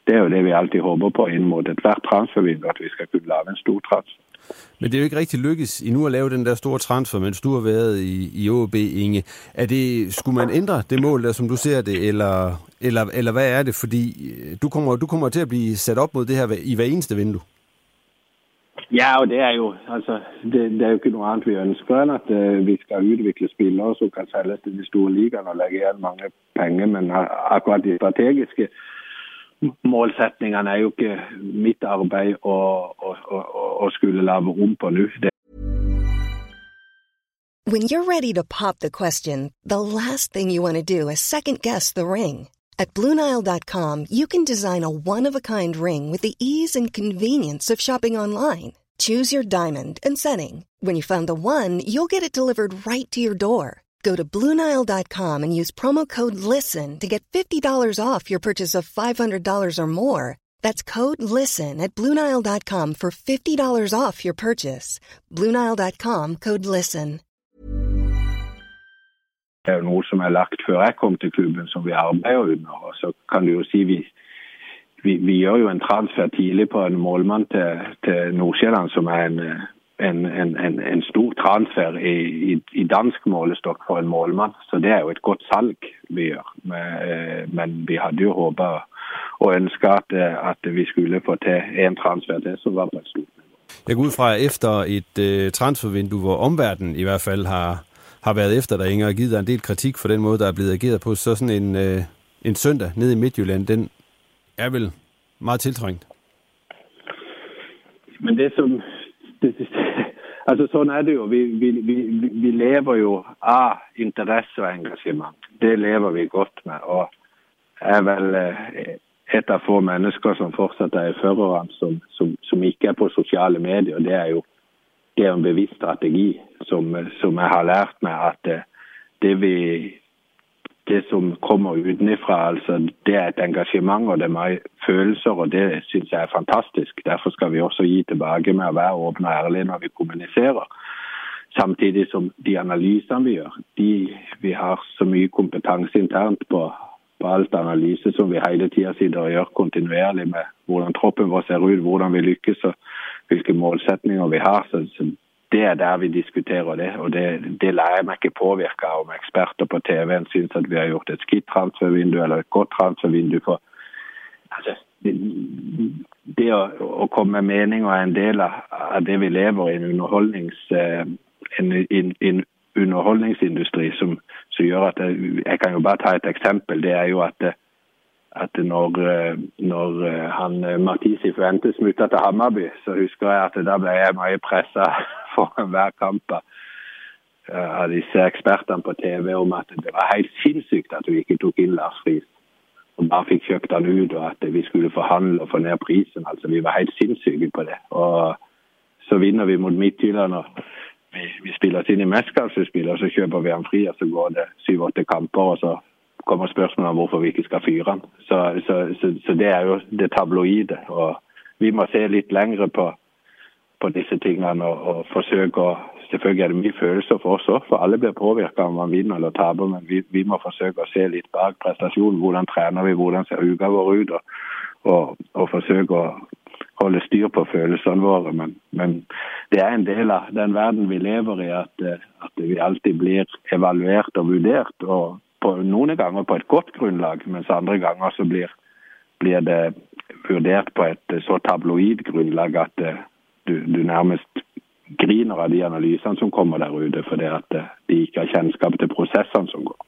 det er jo det vi alltid håper på inn mot ethvert transfervindue, at vi skal kunne lave en stor transfer. Men det er jo ikke rigtig lykkes endnu at lave den der store transfer, mens du har været i, i OB, Inge. Er det, skulle man ændre det mål der, som du ser det, eller, eller, eller hvad er det? Fordi du kommer, du kommer til at blive sat op mod det her i hver eneste vindue. Ja, og det er jo altså, det, det er jo ikke noe annet vi ønsker enn at uh, vi skal utvikle spillere som kan selges til de store ligaene og legge igjen mange penger. Men akkurat de strategiske målsetningene er jo ikke mitt arbeid å, å, å, å skulle lage på nå. When you're ready to pop the question, the last thing you want to do is second guess the ring. At BlueNile.com, you can design a one-of-a-kind ring with the ease and convenience of shopping online. Choose your diamond and setting. When you find the one, you'll get it delivered right to your door. Go to Bluenile.com and use promo code LISTEN to get $50 off your purchase of $500 or more. That's code LISTEN at Bluenile.com for $50 off your purchase. Bluenile.com code LISTEN. Det er noe som er lagt før jeg kom til klubben, som vi arbeider under. Og så kan du jo si vi, vi, vi gjør jo en transfer tidlig på en målmann til, til Nordsjælland, som er en en, en, en, en stor transfer i, i, i, dansk målestokk for en målmann. Så det er jo et godt salg vi gjør. Men, men vi hadde jo håpa og ønska at, at, vi skulle få til en transfer til som var på et stort nivå. Jeg går ud fra, efter et uh, transfervindue, hvor omverdenen i hvert fald har, har været efter dig, Inger, og givet dig en del kritik for den måde, der er blevet ageret på, så sådan en, uh, en søndag nede i Midtjylland, den er vel meget tiltrængt. Men det som, det, det, altså Sånn er det jo. Vi, vi, vi, vi, lever jo av interesse og engasjement. Det lever vi godt med. Og er vel eh, et av få mennesker som fortsatt er i førerne, som, som, som, ikke er på sociala medier. Det er jo det er en bevisst strategi som, som jeg har lært mig at eh, det vi det som kommer utenfra. Altså, det er et engasjement og det er mange følelser, og det syns jeg er fantastisk. Derfor skal vi også gi tilbake med å være åpne og ærlige når vi kommuniserer. Samtidig som de analysene vi gjør, de, vi har så mye kompetanse internt på, på alt analyse som vi hele tida sitter og gjør kontinuerlig med hvordan troppen vår ser ut, hvordan vi lykkes og hvilke målsetninger vi har. Så, så det er der vi diskuterer det. Og det, det lar jeg meg ikke påvirke av om eksperter på TV-en syns at vi har gjort et skitt transfervindu eller et godt transfervindu. For altså, det, det å, å, komme med meninger er en del av, det vi lever i en, underholdnings, eh, en, en, en underholdningsindustri som, som, gjør at jeg, Jeg kan jo bare ta et eksempel. Det er jo at det, at når, når han Martisi forventes smutta til Hammarby, så husker jeg at da ble jeg mye pressa (laughs) foran (laughs) hver kamp eh, av disse ekspertene på TV om at det var helt sinnssykt at vi ikke tok inn Lars Friis. Og bare fikk kjøpt han ut, og at vi skulle forhandle og få ned prisen. Altså, Vi var helt sinnssyke på det. Og så vinner vi mot Midtjylland. og vi, vi spiller oss inn i mesterskapsspillet, og så kjøper vi han fri, og så går det syv-åtte kamper, og så kommer spørsmålet om hvorfor vi ikke skal fyre han. Så, så, så, så det er jo det tabloide. og vi må se litt lengre på, på disse tingene og, og forsøke å Selvfølgelig er det mye følelser for oss òg, for alle blir påvirka om man vinner eller taper. Men vi, vi, må forsøke å se litt bak prestasjonen. Hvordan trener vi, hvordan ser uka vår ut? Og, og, og forsøke å holde styr på følelsene våre. Men, men, det er en del av den verden vi lever i, at, at vi alltid blir evaluert og vurdert. Og på, noen ganger på et godt grunnlag, mens andre ganger så blir, blir det vurdert på et så tabloid grunnlag at du, du nærmest griner av de analysene som kommer der ute, fordi at øh, de ikke har kjennskap til prosessene som går.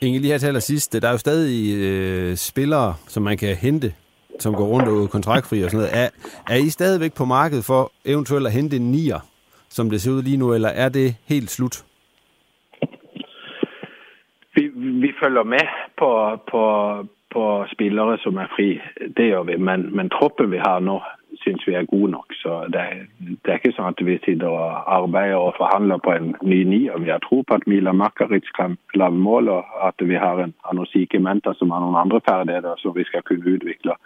Inge, lige her til allersidst, der er jo stadig øh, spillere, som man kan hente, som går rundt og er kontraktfri og sådan noget. Er, er I stadigvæk på markedet for eventuelt at hente en nier, som det ser ud lige nu, eller er det helt slut? Vi, vi følger med på, på, på spillere som er fri. Det gjør vi, men, men troppen vi har nå, syns vi er god nok. Så det, det, er ikke sånn at vi sitter og arbeider og forhandler på en ny nier. Vi har tro på at Mila Makaric kan lage mål, og at vi har en Anosike Menta som har noen andre ferdigheter som vi skal kunne utvikle.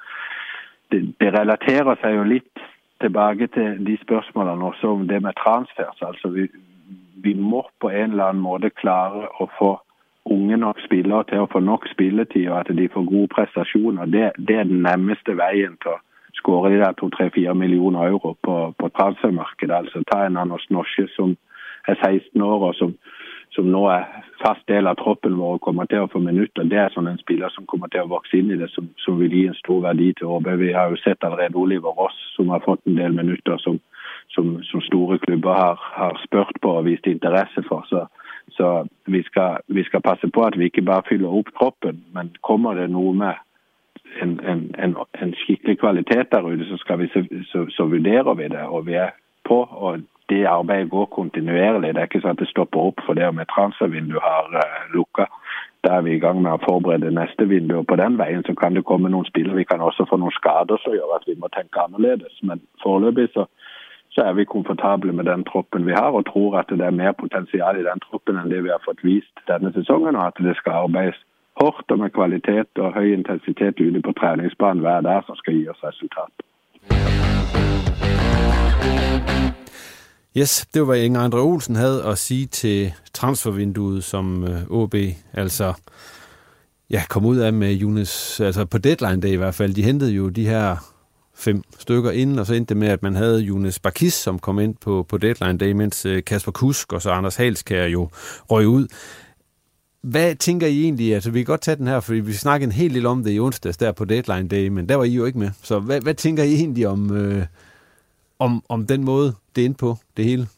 Det, det relaterer seg jo litt tilbake til de spørsmålene også om det med transfer. Altså vi, vi må på en eller annen måte klare å få unge nok spillere til å få nok spilletid, og at de får gode prestasjoner. Det, det er den nærmeste veien til å skåre de der to-tre-fire millioner euro på, på transfermarkedet. Altså ta en Anders Norske som er 16 år og som, som nå er fast del av troppen vår og kommer til å få minutter. Det er sånn en spiller som kommer til å vokse inn i det, som, som vil gi en stor verdi til Åbe. Vi har jo sett allerede Oliver Ross, som har fått en del minutter som, som, som store klubber har, har, spurt på og vist interesse for. Så, så vi, skal, vi skal passe på at vi ikke bare fyller opp troppen, men kommer det noe med en, en, en, en skikkelig kvalitet der ute, så, skal vi, så, så, så, vurderer vi det. Og vi er på. og Det arbeidet går kontinuerlig. Det er ikke sånn at det stopper opp for det om et transfervindu har uh, eh, lukka. Da er vi i gang med å forberede neste vindu. og På den veien så kan det komme noen spillere. Vi kan også få noen skader som gjør at vi må tenke annerledes. Men foreløpig så, så er vi komfortable med den troppen vi har, og tror at det er mer potensial i den troppen enn det vi har fått vist denne sesongen, og at det skal arbeides hardt og med kvalitet og høy intensitet ute på treningsbanen hver dag som skal gi oss resultat. Yes, det var hvad Inger Andre Olsen havde at sige til transfervinduet som øh, OB, altså ja, kom ud af med Jonas, altså på deadline day i hvert fald. De hentede jo de her fem stykker ind, og så endte det med, at man havde Jonas Bakis, som kom ind på, på deadline day, mens øh, Kasper Kusk og så Anders Halskær jo røg ud. Hvad tænker I egentlig? Altså, vi kan godt tage den her, fordi vi snakkede en hel del om det i onsdags der på Deadline Day, men der var I jo ikke med. Så hvad, hvad tænker I egentlig om, øh, om, om den måde, det er inde på, det hele?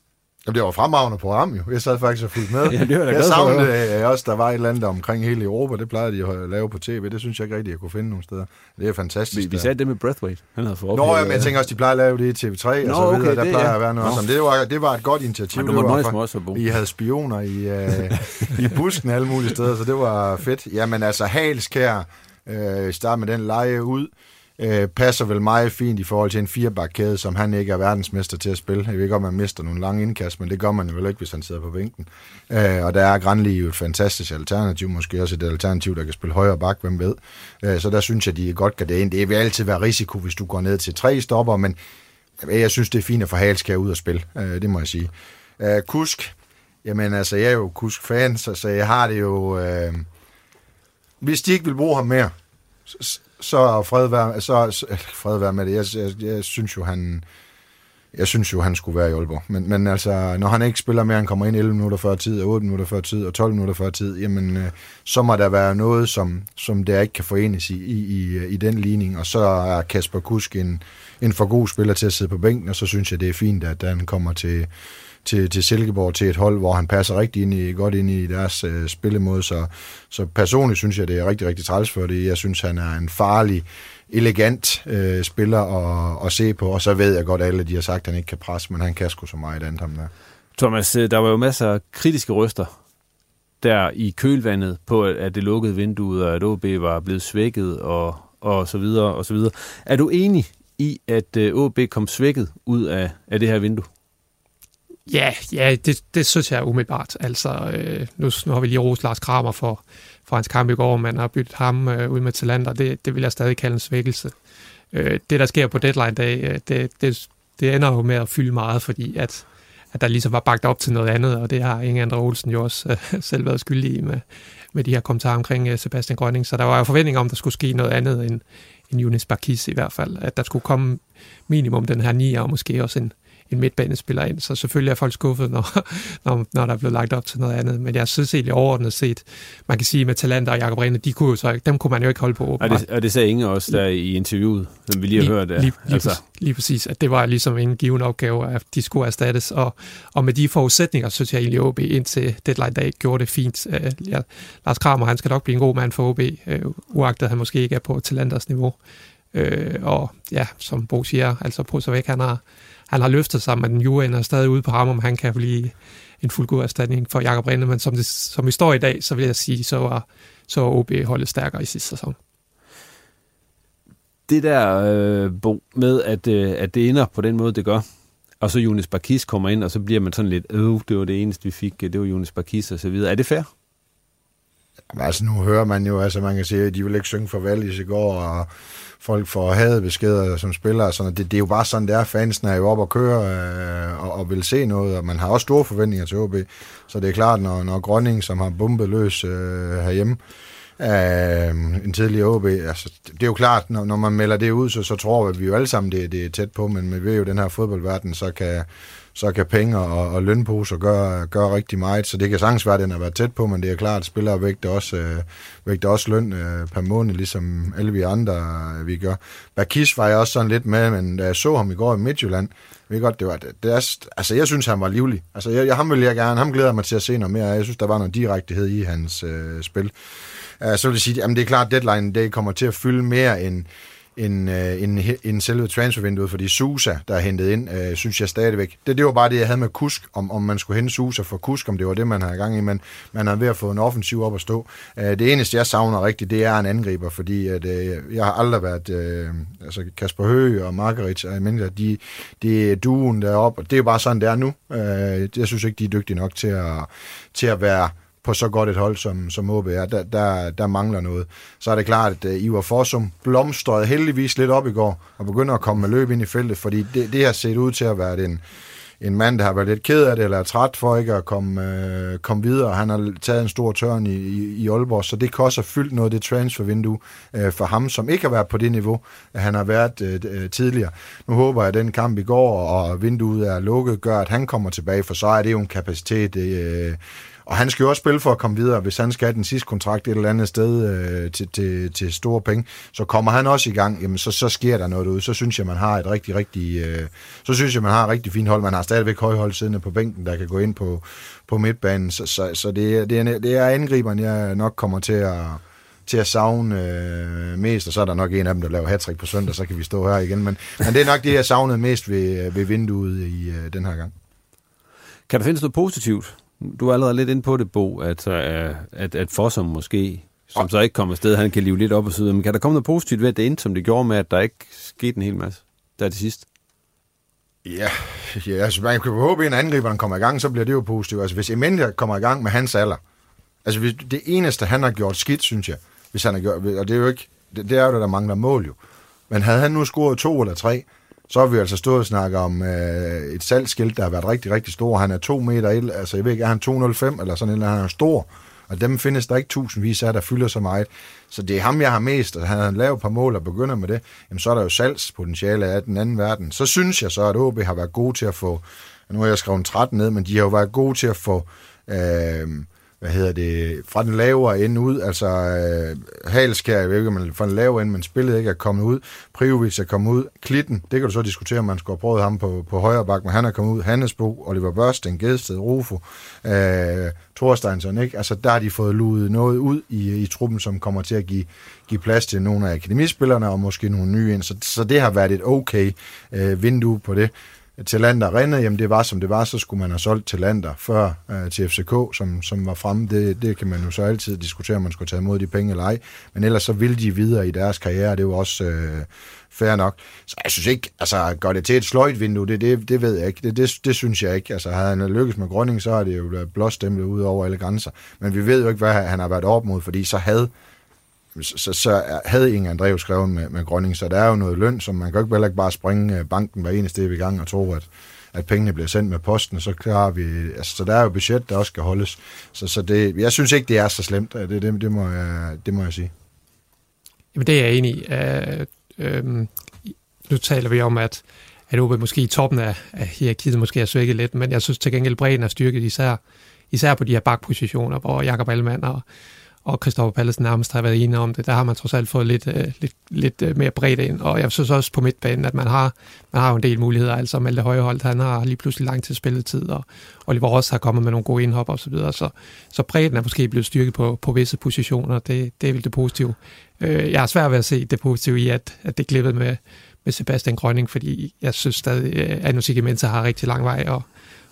Jamen, det var fremragende program jo. Jeg sad faktisk og fulgte med. (laughs) ja, det var jeg savnede også, der var et eller andet omkring hele Europa. Det plejede de at lave på tv. Det synes jeg ikke rigtigt, jeg kunne finde nogen steder. Det er fantastisk. Vi, vi sagde det med Breathwaite. Han havde fået Nå, ja, men jeg tænker også, de plejer at lave det i TV3 Nå, og så videre. Okay, der plejer ja. at være noget. Nå. Det, var, det var et godt initiativ. Men det var for, også I havde spioner i, uh, i busken alle mulige steder, så det var fedt. Jamen altså, Halskær øh, starte med den leje ud øh, passer vel meget fint i forhold til en firebakkæde, som han ikke er verdensmester til at spille. Jeg ved ikke, om man mister nogle lange indkast, men det gør man jo vel ikke, hvis han sidder på bænken. Øh, og der er Granli jo et fantastisk alternativ, måske også et alternativ, der kan spille højre bak, hvem ved. Øh, så der synes jeg, de godt kan det ind. Det vil altid være risiko, hvis du går ned til tre stopper, men jeg synes, det er fint at få Halskær ud og spille. Øh, det må jeg sige. Øh, Kusk, jamen altså, jeg er jo Kusk-fan, så, så jeg har det jo... Øh, hvis de ikke vil bruge ham mere, så fred være, så, fred være med det. Jeg, jeg, jeg, synes jo, han... Jeg synes jo, han skulle være i Aalborg. Men, men altså, når han ikke spiller mere, han kommer ind 11 minutter før tid, 8 minutter før tid og 12 minutter før tid, jamen, øh, så må der være noget, som, som der ikke kan forenes i, i, i, i den ligning. Og så er Kasper Kusk en, en for god spiller til at sidde på bænken, og så synes jeg, det er fint, at han kommer til, til, til Silkeborg til et hold, hvor han passer rigtig ind i, godt ind i deres øh, spillemåde. Så, så personligt synes jeg, det er rigtig, rigtig træls for det. Jeg synes, han er en farlig, elegant øh, spiller at, at se på, og så ved jeg godt, at alle de har sagt, at han ikke kan presse, men han kan sgu så meget andet ham der. Thomas, øh, der var jo masser af kritiske røster der i kølvandet på, at det lukkede vinduet, og at OB var blevet svækket, og, og så videre, og så videre. Er du enig i, at øh, OB kom svækket ud af, af det her vindue? Ja, ja det, det synes jeg er umiddelbart. Altså, øh, nu, nu har vi lige rost Lars Kramer for, for hans kamp i går, man har byttet ham øh, ud med Talander. Det, det vil jeg stadig kalde en svækkelse. øh, det, der sker på deadline-dag, øh, det, det, det ender jo med at fylde meget, fordi at, at der ligesom var bagt op til noget andet, og det har Inge Andre Olsen jo også øh, (laughs) selv været skyldig i med, med de her kommentarer omkring øh, Sebastian Grønning. Så der var jo forventning om, at der skulle ske noget andet end, end Jonas Barkis i hvert fald. At der skulle komme minimum den her 9 og måske også en, en midtbanespiller ind. Så selvfølgelig er folk skuffet, når, (laughs) når, når der er blevet lagt op til noget andet. Men jeg synes egentlig overordnet set, man kan sige med Talenter og Jakob Rene, de kunne jo så, dem kunne man jo ikke holde på. Og det, og det sagde Inge også der i interviewet, som vi lige har lige, hørt. Lige, lige, altså. præcis, lige præcis, at det var ligesom en given opgave, at de skulle erstattes. Og, og med de forudsætninger, synes jeg egentlig, at OB indtil deadline dag gjorde det fint. Uh, Lars Kramer, han skal nok blive en god mand for OB, uh, uagtet han måske ikke er på Talenters niveau. Uh, og ja, som Bo siger, altså Prosovæk, han har, han har løftet sig, men Juren er stadig ude på ham, om han kan blive en fuldgod erstatning for Jakob Rinde, men som, det, som vi står i dag, så vil jeg sige, så var, så var OB holdet stærkere i sidste sæson. Det der, øh, Bo, med at, øh, at det ender på den måde, det gør, og så Jonas Barkis kommer ind, og så bliver man sådan lidt, øh, det var det eneste, vi fik, det var Jonas Barkis og så videre. Er det fair? Altså nu hører man jo, altså man kan sige, at de vil ikke synge for Valis i går, og folk får hadebeskeder som spillere. Sådan, det, det er jo bare sådan, det er. Fansen er jo op og køre øh, og, og vil se noget, og man har også store forventninger til OB. Så det er klart, når, når Grønning, som har bumpet løs øh, herhjemme, øh, en tidligere OB, altså, det er jo klart, når, når man melder det ud, så, så tror vi jo alle sammen, det, det er tæt på, men vi ved jo, den her fodboldverden, så kan, så kan penge og, og lønposer gøre, gøre rigtig meget, så det kan sagtens være, at den har været tæt på, men det er klart, at spillere vægter også, øh, vægter også løn øh, per måned, ligesom alle vi andre øh, vi gør. Bakis var jeg også sådan lidt med, men da jeg så ham i går i Midtjylland, ved godt, det var, det, det er, altså jeg synes, han var livlig. Altså jeg, jeg, ham vil jeg gerne, ham glæder mig til at se noget mere. Jeg synes, der var noget direktehed i hans øh, spil. Uh, så vil jeg sige, at det er klart, at deadline det kommer til at fylde mere end, end, øh, end, end selve transfervinduet, fordi Susa, der er hentet ind, øh, synes jeg stadigvæk. Det, det var bare det, jeg havde med Kusk, om, om man skulle hente Susa for Kusk, om det var det, man havde gang i, men man er ved at få en offensiv op at stå. Øh, det eneste, jeg savner rigtigt, det er en angriber, fordi at, øh, jeg har aldrig været, øh, altså Kasper Høgh og Margaret, og jeg de, de er duen deroppe, og det er jo bare sådan, det er nu. Øh, jeg synes ikke, de er dygtige nok til at, til at være på så godt et hold, som, som OB er, der, der, der mangler noget. Så er det klart, at øh, Ivar Forsum blomstrede heldigvis lidt op i går, og begynder at komme med løb ind i feltet, fordi det, det har set ud til at være en, en mand, der har været lidt ked af det, eller er træt for ikke at komme, øh, komme videre. Han har taget en stor tørn i, i, i Aalborg, så det kan også have fyldt noget af det transfervindue øh, for ham, som ikke har været på det niveau, han har været øh, øh, tidligere. Nu håber jeg, at den kamp i går, og vinduet er lukket, gør, at han kommer tilbage, for så er det jo en kapacitet, øh, og han skal jo også spille for at komme videre. Hvis han skal have den sidste kontrakt et eller andet sted øh, til, til, til store penge, så kommer han også i gang. Jamen, så, så sker der noget ud. Så synes jeg, man har et rigtig, rigtig, øh, så synes jeg, man har et rigtig fint hold. Man har stadigvæk højhold siddende på bænken, der kan gå ind på, på midtbanen. Så, så, så det, det, er, det er angriberen, jeg nok kommer til at, til at savne øh, mest, og så er der nok en af dem, der laver hat på søndag, så kan vi stå her igen. Men, men det er nok det, jeg savnede mest ved, ved vinduet i øh, den her gang. Kan der findes noget positivt du er allerede lidt inde på det, Bo, at, at, at Fossum måske, som så ikke kommer afsted, han kan live lidt op og så Men kan der komme noget positivt ved, at det endte, som det gjorde med, at der ikke skete en hel masse der til sidst? Ja, ja altså man kan håbe, at en angriber kommer i gang, så bliver det jo positivt. Altså hvis Emendia kommer i gang med hans alder, altså hvis, det eneste, han har gjort skidt, synes jeg, hvis han har gjort, og det er jo ikke, det, det er jo, der mangler mål jo. Men havde han nu scoret to eller tre, så har vi altså stået og snakket om øh, et salgsskilt, der har været rigtig, rigtig stor. Han er 2 meter, altså jeg ved ikke, er han 205 eller sådan eller han er stor. Og dem findes der ikke tusindvis af, der fylder så meget. Så det er ham, jeg har mest, og han har lavet et par mål og begynder med det. Jamen så er der jo salgspotentiale af den anden verden. Så synes jeg så, at OB har været gode til at få, nu har jeg skrevet 13 ned, men de har jo været gode til at få øh, hvad hedder det, fra den lavere ende ud, altså øh, Halskær, jeg ved ikke, man fra den lavere ende, men spillet ikke er kommet ud, Prijovic er kommet ud, Klitten, det kan du så diskutere, om man skulle have prøvet ham på, på højre bak, men han er kommet ud, Hannesbo, Oliver Børsten, Gedsted, Rufo, øh, Thorsteinsson, ikke? Altså der har de fået luet noget ud i, i truppen, som kommer til at give, give plads til nogle af akademispillerne, og måske nogle nye ind, så, så det har været et okay øh, vindue på det. Talander Rinde, jamen det var som det var, så skulle man have solgt Talander før øh, til FCK, som, som var fremme. Det, det kan man jo så altid diskutere, om man skulle tage imod de penge eller ej. Men ellers så ville de videre i deres karriere, det var også øh, fair nok. Så jeg synes ikke, altså gør det til et sløjt vindue, det, det, det ved jeg ikke. Det, det, det synes jeg ikke. Altså havde han lykkes med Grønning, så er det jo blåstemplet ud over alle grænser. Men vi ved jo ikke, hvad han har været op mod, fordi så havde så, så havde Inge Andreas skrevet med, med Grønning, så der er jo noget løn, som man kan jo ikke bare springe øh, banken hver eneste i gang og tro, at, at pengene bliver sendt med posten, så klarer vi, altså, så der er jo budget, der også skal holdes. Så, så det, jeg synes ikke, det er så slemt, det, det, det, må, jeg, det må jeg sige. Jamen det er jeg enig i. Uh, nu taler vi om, at, at OB måske i toppen af, af hierarkiet måske er svækket lidt, men jeg synes til gengæld, bredden er styrket især, især på de her bakpositioner, hvor Jakob Allemann og og Christoffer Pallesen nærmest har været enige om det. Der har man trods alt fået lidt, øh, lidt, lidt øh, mere bredt ind, og jeg synes også på midtbanen, at man har, man har jo en del muligheder. Altså Malte Højeholdt, han har lige pludselig lang tid spilletid, og Oliver Ross har kommet med nogle gode indhop og så videre. Så, så bredden er måske blevet styrket på, på visse positioner. Det, det er vel det positive. Øh, jeg har svært ved at se det positive i, at, at det glippede med, med Sebastian Grønning, fordi jeg synes stadig, øh, at Anusik Mensa har rigtig lang vej, og,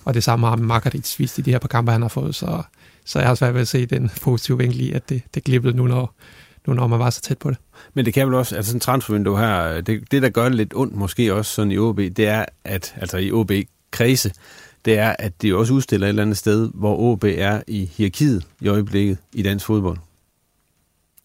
og det samme har Margaret vist i de her par kampe, han har fået. Så, så jeg har svært ved at se den positive vinkel i, at det, det glippede nu, når, nu når man var så tæt på det. Men det kan vel også, altså sådan en transfervindue her, det, det der gør det lidt ondt måske også sådan i OB, det er, at altså i OB-kredse, det er, at det også udstiller et eller andet sted, hvor OB er i hierarkiet i øjeblikket i dansk fodbold.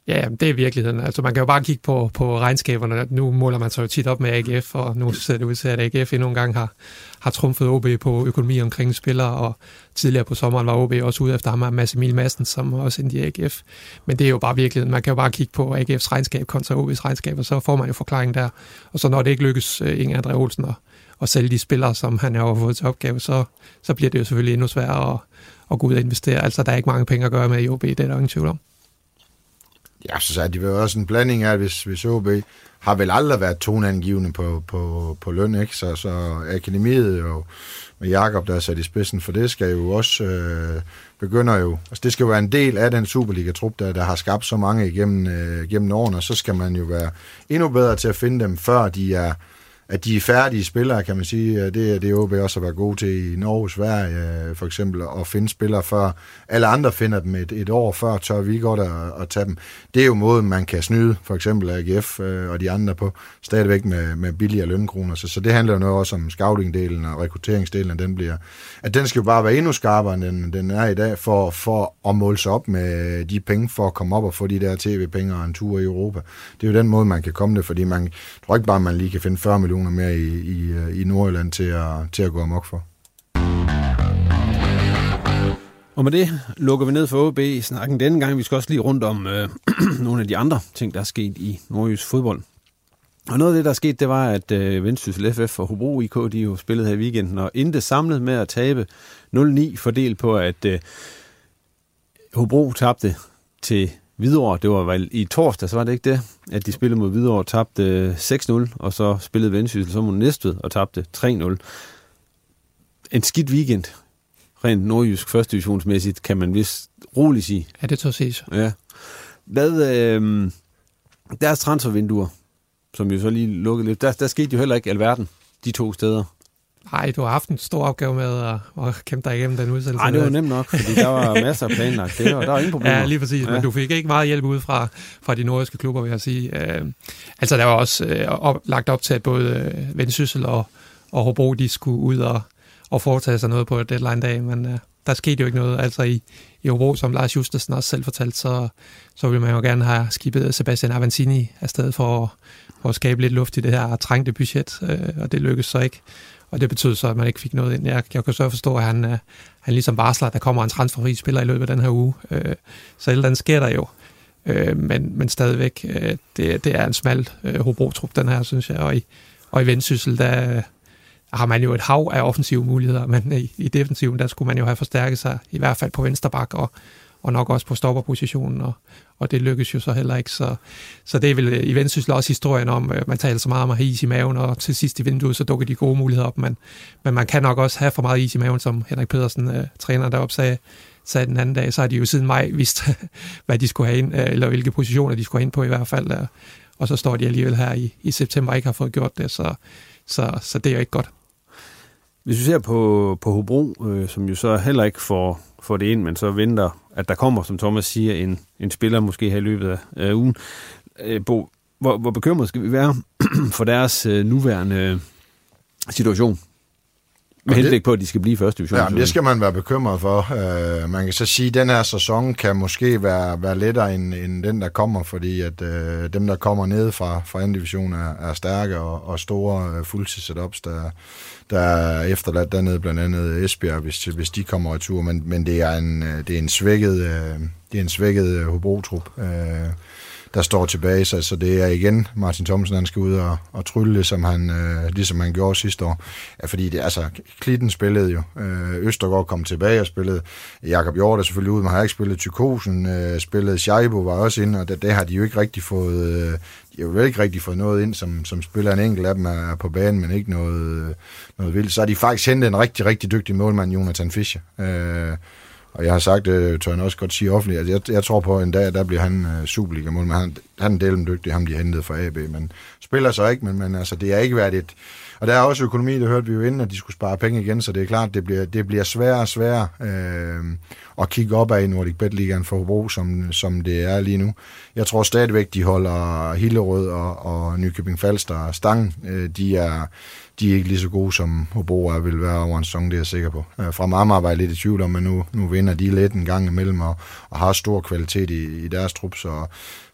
Ja, det er virkeligheden. Altså, man kan jo bare kigge på, på regnskaberne. Nu måler man sig jo tit op med AGF, og nu ser det ud til, at AGF endnu en gang har, har trumfet OB på økonomi omkring spillere, og tidligere på sommeren var OB også ude efter ham af Mads Emil Madsen, som også endte i AGF. Men det er jo bare virkeligheden. Man kan jo bare kigge på AGF's regnskab kontra OB's regnskab, og så får man jo forklaring der. Og så når det ikke lykkes øh, Inge André Olsen at, at sælge de spillere, som han har fået til opgave, så, så bliver det jo selvfølgelig endnu sværere at, at gå ud og investere. Altså, der er ikke mange penge at gøre med i OB, det er der ingen tvivl om. Ja, så er det var også en blanding af, hvis, hvis OB har vel aldrig været toneangivende på, på, på løn, ikke? Så, så akademiet og med Jakob, der er sat i spidsen for det, skal jo også øh, begynder jo, altså det skal jo være en del af den Superliga-trup, der, der har skabt så mange igennem, øh, gennem årene, og så skal man jo være endnu bedre til at finde dem, før de er, at de er færdige spillere, kan man sige. Det er det OB også at være gode til i Norge, Sverige øh, for eksempel, at finde spillere før alle andre finder dem et, et år før, tør vi godt at, at tage dem. Det er jo måden, man kan snyde, for eksempel AGF øh, og de andre på, stadigvæk med, med billigere lønkroner. Så, så det handler jo noget også om scouting-delen og rekrutteringsdelen, at den, bliver, at den skal jo bare være endnu skarpere, end den, den er i dag, for, for at måle sig op med de penge, for at komme op og få de der tv-penge og en tur i Europa. Det er jo den måde, man kan komme det, fordi man tror ikke bare, man lige kan finde 40 millioner millioner mere i, i, øh, i Nordjylland til at, til at gå amok for. Og med det lukker vi ned for OB i snakken denne gang. Vi skal også lige rundt om øh, (clears throat) nogle af de andre ting, der er sket i nordjysk fodbold. Og noget af det, der er sket, det var, at øh, Vendsyssel FF og Hobro IK, de jo spillede her i weekenden, og endte samlet med at tabe 0-9, fordelt på, at øh, Hobro tabte til Hvidovre, det var vel i torsdag, så var det ikke det, at de spillede mod Hvidovre og tabte 6-0, og så spillede Vendsyssel så mod Næstved og tabte 3-0. En skidt weekend, rent nordjysk første divisionsmæssigt, kan man vist roligt sige. Ja, det tør ses. Ja. Hvad, øh, deres transfervinduer, som jo så lige lukkede lidt, der, der skete jo heller ikke alverden, de to steder. Nej, du har haft en stor opgave med at, at kæmpe dig igennem den udsendelse. Nej, det var nemt nok, fordi der var masser af planlagt. Det var, der var ingen problemer. Ja, lige præcis. Ja. Men du fik ikke meget hjælp ud fra, fra de nordiske klubber, vil jeg sige. Uh, altså, der var også uh, op, lagt op til, at både uh, Vendsyssel og, og Hobro, de skulle ud og, og foretage sig noget på deadline-dag, men uh, der skete jo ikke noget. Altså i, i Hobro, som Lars Justesen også selv fortalte, så, så ville man jo gerne have skibet Sebastian Avancini afsted for, for at skabe lidt luft i det her trængte budget, uh, og det lykkedes så ikke og det betød så, at man ikke fik noget ind. Jeg, jeg kan så forstå, at han, øh, han ligesom varsler, at der kommer en transferfri spiller i løbet af den her uge. Øh, så et eller andet sker der jo. Øh, men, men stadigvæk, øh, det, det er en smal øh, Hobro-trup, den her, synes jeg. Og i, og i vendsyssel, der øh, har man jo et hav af offensive muligheder, men øh, i, i defensiven, der skulle man jo have forstærket sig, i hvert fald på venstre bak, og, og nok også på stopperpositionen, og, og det lykkes jo så heller ikke. Så, så det er vel øh, i Vendsyssel også historien om, at man taler så meget om at have is i maven, og til sidst i vinduet, så dukker de gode muligheder op, men, men man kan nok også have for meget is i maven, som Henrik Pedersen, øh, træner deroppe, sagde, sagde den anden dag, så har de jo siden maj vidst, (laughs) hvad de skulle have ind, øh, eller hvilke positioner de skulle have ind på i hvert fald, og så står de alligevel her i, i september og ikke har fået gjort det, så, så, så det er jo ikke godt. Hvis vi ser på, på Hobro, øh, som jo så heller ikke får, får det ind, men så venter, at der kommer, som Thomas siger, en, en spiller måske her i løbet af øh, ugen. Øh, Bo, hvor, hvor bekymret skal vi være (clears throat) for deres øh, nuværende øh, situation? Med henblik på, at de skal blive første division. Ja, det skal man være bekymret for. Uh, man kan så sige, at den her sæson kan måske være, være lettere end, end den, der kommer, fordi at uh, dem, der kommer ned fra, fra anden division, er, er stærke og, og store uh, fuldtids-setups, der, der er efterladt dernede, blandt andet Esbjerg, hvis, hvis de kommer i tur. Men, men det, er en, det er en svækket, uh, det er en svækket uh, Hobro-trup. Uh, der står tilbage. Så, så det er igen Martin Thomsen, han skal ud og, og trylle, som han, øh, ligesom han gjorde sidste år. Ja, fordi det, altså, Klitten spillede jo. Øh, Østergaard kom tilbage og spillede. Jakob Hjort er selvfølgelig ude, men har ikke spillet Tykosen. Øh, spillede Scheibo var også inde, og det, det har de jo ikke rigtig fået... Øh, de har jo ikke rigtig fået noget ind, som, som spiller en enkelt af dem er på banen, men ikke noget, øh, noget vildt. Så har de faktisk hentet en rigtig, rigtig dygtig målmand, Jonathan Fischer. Øh, og jeg har sagt, det tør jeg også godt sige offentligt, at jeg, jeg tror på, en dag, der bliver han øh, Superliga-mål, men han, han er delen dygtig, ham de hentede fra AB, men spiller så ikke, men, men altså, det er ikke værdigt. et... Og der er også økonomi, det hørte vi jo inden, at de skulle spare penge igen, så det er klart, det bliver, det bliver sværere og sværere øh, at kigge op af i Nordic Bet Ligaen for Hobro, som, som det er lige nu. Jeg tror stadigvæk, de holder Hillerød og, og Nykøbing Falster stang. Øh, de er de er ikke lige så gode, som Hobro er, vil være over en sæson, det er jeg sikker på. Øh, fra Marmar var jeg lidt i tvivl om, men nu, nu vinder de lidt en gang imellem, og, og har stor kvalitet i, i deres trup, så,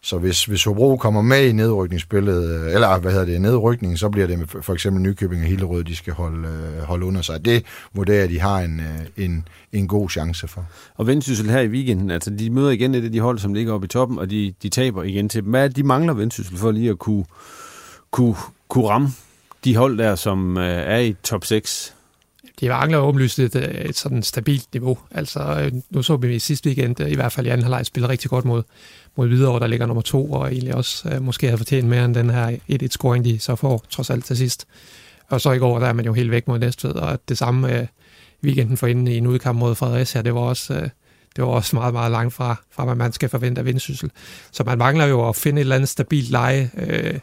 så hvis, hvis Hobro kommer med i nedrykningsspillet, øh, eller hvad hedder det, nedrykningen, så bliver det for eksempel Nykøbing og Hillerød, de skal holde, øh, holde under sig. Det vurderer de har en, øh, en, en god chance for. Og Vendsyssel her i weekenden, altså de møder igen et af de hold, som ligger oppe i toppen, og de, de taber igen til dem. Hvad de mangler Vendsyssel for lige at kunne, kunne, kunne ramme de hold der, som øh, er i top 6? De mangler åbenlyst et, øh, et sådan stabilt niveau. Altså, øh, nu så vi i sidste weekend, øh, i hvert fald i anden halvleg, spille rigtig godt mod, mod Hvidovre, der ligger nummer to, og egentlig også øh, måske har fortjent mere end den her 1-1-scoring, de så får, trods alt til sidst. Og så i går, der er man jo helt væk mod Næstved, og det samme øh, weekenden for inden i en udkamp mod Fredericia, det var også... Øh, det var også meget, meget langt fra, fra hvad man skal forvente af vindsyssel. Så man mangler jo at finde et eller andet stabilt leje, øh,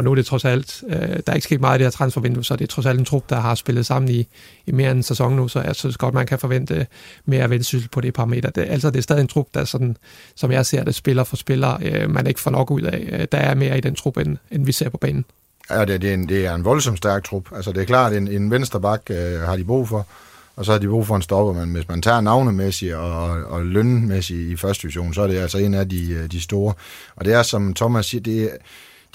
og nu er det trods alt, øh, der er ikke sket meget i det her transfervindue, så det er trods alt en trup, der har spillet sammen i, i mere end en sæson nu, så jeg synes godt, man kan forvente mere vendsyssel på det parameter. Det, altså, det er stadig en trup, der sådan, som jeg ser det, spiller for spiller, øh, man ikke får nok ud af. Øh, der er mere i den trup, end, end vi ser på banen. Ja, det, det, er en, det er en voldsomt stærk trup. Altså, det er klart, en, en vensterbak øh, har de brug for, og så har de brug for en stopper, men hvis man tager navnemæssigt og, og lønmæssigt i første division, så er det altså en af de, øh, de store. Og det er, som Thomas siger, det er,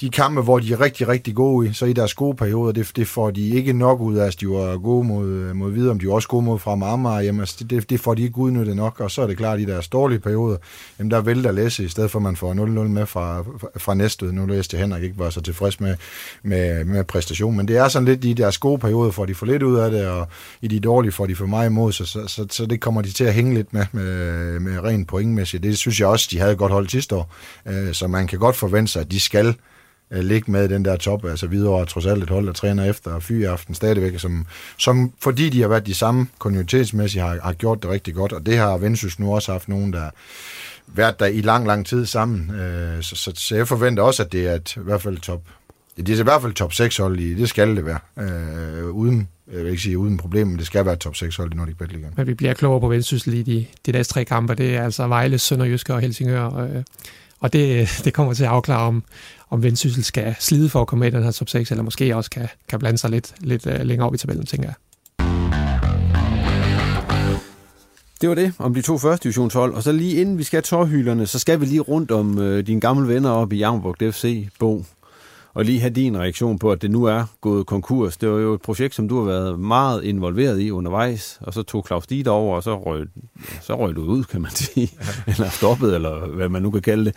de kampe, hvor de er rigtig, rigtig gode i, så i deres gode perioder, det, det får de ikke nok ud af. Altså, de var gode mod, mod videre, om de var også gode mod fra Marmar, jamen, altså, det, det får de ikke udnyttet nok, og så er det klart, at i deres dårlige perioder, jamen, der vælter Læsse, i stedet for at man får 0-0 med fra, fra næste. Nu læste Henrik ikke var så tilfreds med, med, med præstation, men det er sådan lidt i deres gode perioder, får de for lidt ud af det, og i de dårlige får de for meget imod, så, så, så, så det kommer de til at hænge lidt med, med, med rent pointmæssigt. Det synes jeg også, de havde godt holdt sidste år, øh, så man kan godt forvente sig, at de skal Øh, ligge med den der top. Altså videre trods alt et hold, der træner efter fyre aften stadigvæk, som, som fordi de har været de samme konjunktursmæssigt, har, har gjort det rigtig godt, og det har Vendsyssel nu også haft nogen, der været der i lang, lang tid sammen. Øh, så, så, så jeg forventer også, at det er et, i hvert fald top det er i hvert fald top 6 hold i, det skal det være. Øh, uden, jeg vil ikke sige uden problem, men det skal være top 6 hold i Nordic Bet Ligaen. Men vi bliver klogere på Vendsyssel i de, de næste tre kampe. Det er altså Vejle, Sønderjyske og Helsingør. Øh, og det, det kommer til at afklare, om, om Vendsyssel skal slide for at komme med i den her top 6, eller måske også kan, kan blande sig lidt, lidt uh, længere op i tabellen, tænker jeg. Det var det om de to første divisionshold. Og så lige inden vi skal tårhylerne, så skal vi lige rundt om øh, dine gamle venner op i Jammerburg FC, Bo. Og lige have din reaktion på, at det nu er gået konkurs. Det var jo et projekt, som du har været meget involveret i undervejs, og så tog Claus Dieter over, og så røg, så røg du ud, kan man sige. (laughs) eller stoppet, eller hvad man nu kan kalde det.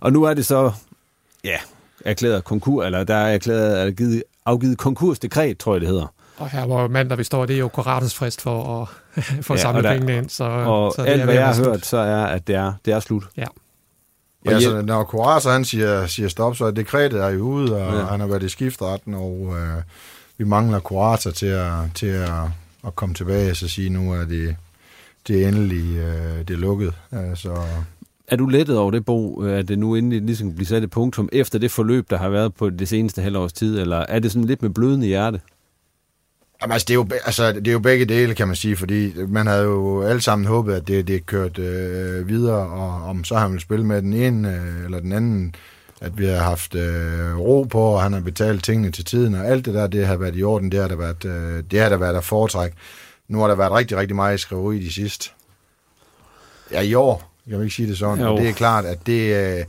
Og nu er det så ja, erklæret konkurs, eller der er erklæret er givet, afgivet konkursdekret, tror jeg det hedder. Og her hvor mandag vi står, det er jo Korates frist for at (laughs) få ja, samlet pengene ind. Så, og så alt, hvad jeg har hørt, så er, at det er, det er slut. Ja. Ja, altså, når Korater han siger, siger stop, så er dekretet er i ude, og ja. han har været i skiftretten, og øh, vi mangler Korater til at, til at, at komme tilbage og så sige, nu er det, det er endelig øh, det er lukket. Altså, er du lettet over det, Bo, øh, at det nu endelig ligesom bliver sat et punktum efter det forløb, der har været på det seneste halvårs tid, eller er det sådan lidt med blødende hjerte? Jamen, altså, det, er jo, altså, det er jo begge dele, kan man sige, fordi man havde jo alle sammen håbet, at det, det kørt øh, videre, og om så har man spille med den ene øh, eller den anden at vi har haft øh, ro på, og han har betalt tingene til tiden, og alt det der, det har været i orden, det har der været, øh, det har der været af foretræk. Nu har der været rigtig, rigtig meget skriveri de sidste. Ja, i år, jeg vil ikke sige det sådan, jo. det er klart, at det, øh,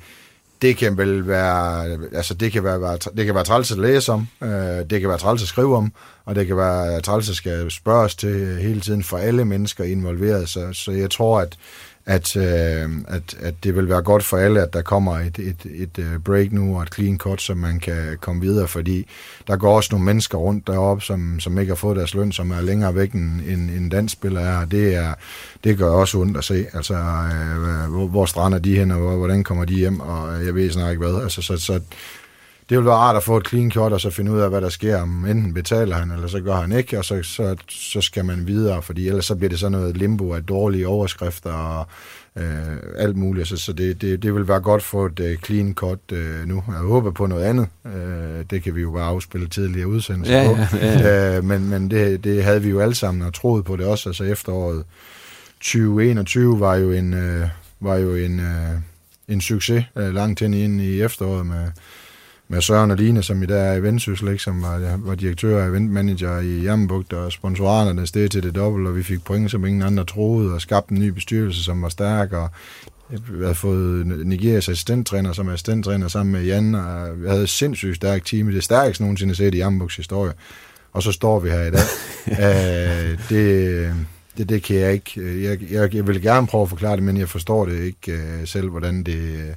det kan vel være, altså det kan være, det kan være træls at læse om, øh, det kan være træls at skrive om, og det kan være træls at skal spørges til hele tiden for alle mennesker involveret, så, så jeg tror, at at, øh, at, at det vil være godt for alle, at der kommer et, et, et øh, break nu og et clean cut, så man kan komme videre, fordi der går også nogle mennesker rundt deroppe, som, som ikke har fået deres løn, som er længere væk end en, en dansk spiller er, det, er, det gør også ondt at se. Altså, øh, hvor, hvor strander de hen, og hvordan kommer de hjem, og jeg ved snart ikke hvad. Altså, så, så det vil være rart at få et clean cut, og så finde ud af, hvad der sker. Om enten betaler han, eller så gør han ikke, og så, så, så skal man videre, fordi ellers så bliver det sådan noget limbo af dårlige overskrifter og øh, alt muligt. Så, så det, det, det vil være godt for et uh, clean cut uh, nu. Jeg håber på noget andet. Uh, det kan vi jo bare afspille tidligere udsendelser ja, på. Ja, ja. Uh, men men det, det havde vi jo alle sammen og troet på det også. Altså efteråret 2021 var jo en, uh, var jo en, uh, en succes uh, langt hen ind i efteråret med med Søren og Line, som i dag er i Vendsyssel, som var, var direktør og eventmanager i Jammerbugt, og sponsorerne steg til det dobbelt, og vi fik point, som ingen andre troede, og skabte en ny bestyrelse, som var stærk, og vi havde fået Nigerias assistenttræner som assistenttræner sammen med Jan, og vi havde et sindssygt stærkt team, det stærkeste nogensinde set i Jambugts historie. Og så står vi her i dag. Æh, (laughs) det, det, det kan jeg ikke. Jeg, jeg, jeg vil gerne prøve at forklare det, men jeg forstår det ikke uh, selv, hvordan det,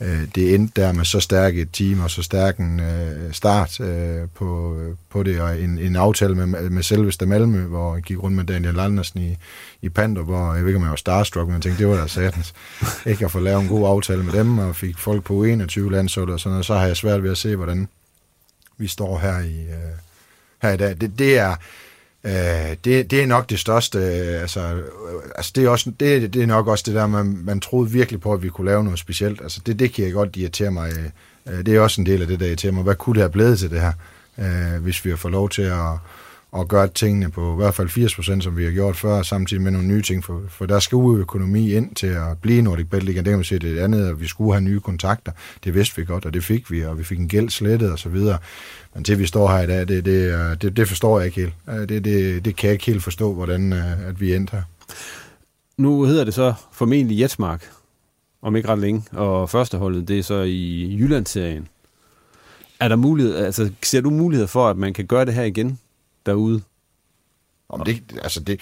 øh, det endte der med så stærk et team og så stærk en øh, start øh, på, øh, på det, og en, en aftale med, med selveste Malmø, hvor jeg gik rundt med Daniel Andersen i, i Pander, hvor jeg ved ikke, om jeg var starstruck, men jeg tænkte, det var da satans. Ikke at få lavet en god aftale med dem, og fik folk på 21 landshold og sådan noget, så har jeg svært ved at se, hvordan vi står her i, øh, her i dag. Det, det er Øh, det, det er nok det største, øh, altså, øh, altså det, er også, det, det er nok også det der, man, man troede virkelig på, at vi kunne lave noget specielt. Altså det, det kan jeg godt irritere mig. Øh, øh det er også en del af det, der irriterer mig. Hvad kunne det have blevet til det her, øh, hvis vi har fået lov til at, at gøre tingene på i hvert fald 80%, som vi har gjort før, samtidig med nogle nye ting, for, for der skal jo økonomi ind til at blive Nordic Bet League. Det kan man sige, det andet, at vi skulle have nye kontakter. Det vidste vi godt, og det fik vi, og vi fik en gæld slettet og så videre. Men til vi står her i dag, det, det, øh, det, det forstår jeg ikke helt. Øh, det, det, det kan jeg ikke helt forstå, hvordan øh, at vi endte her. Nu hedder det så formentlig Jetsmark, om ikke ret længe, og førsteholdet, det er så i Jyllandsserien. Er der mulighed, altså, ser du mulighed for, at man kan gøre det her igen derude? Om det, altså det,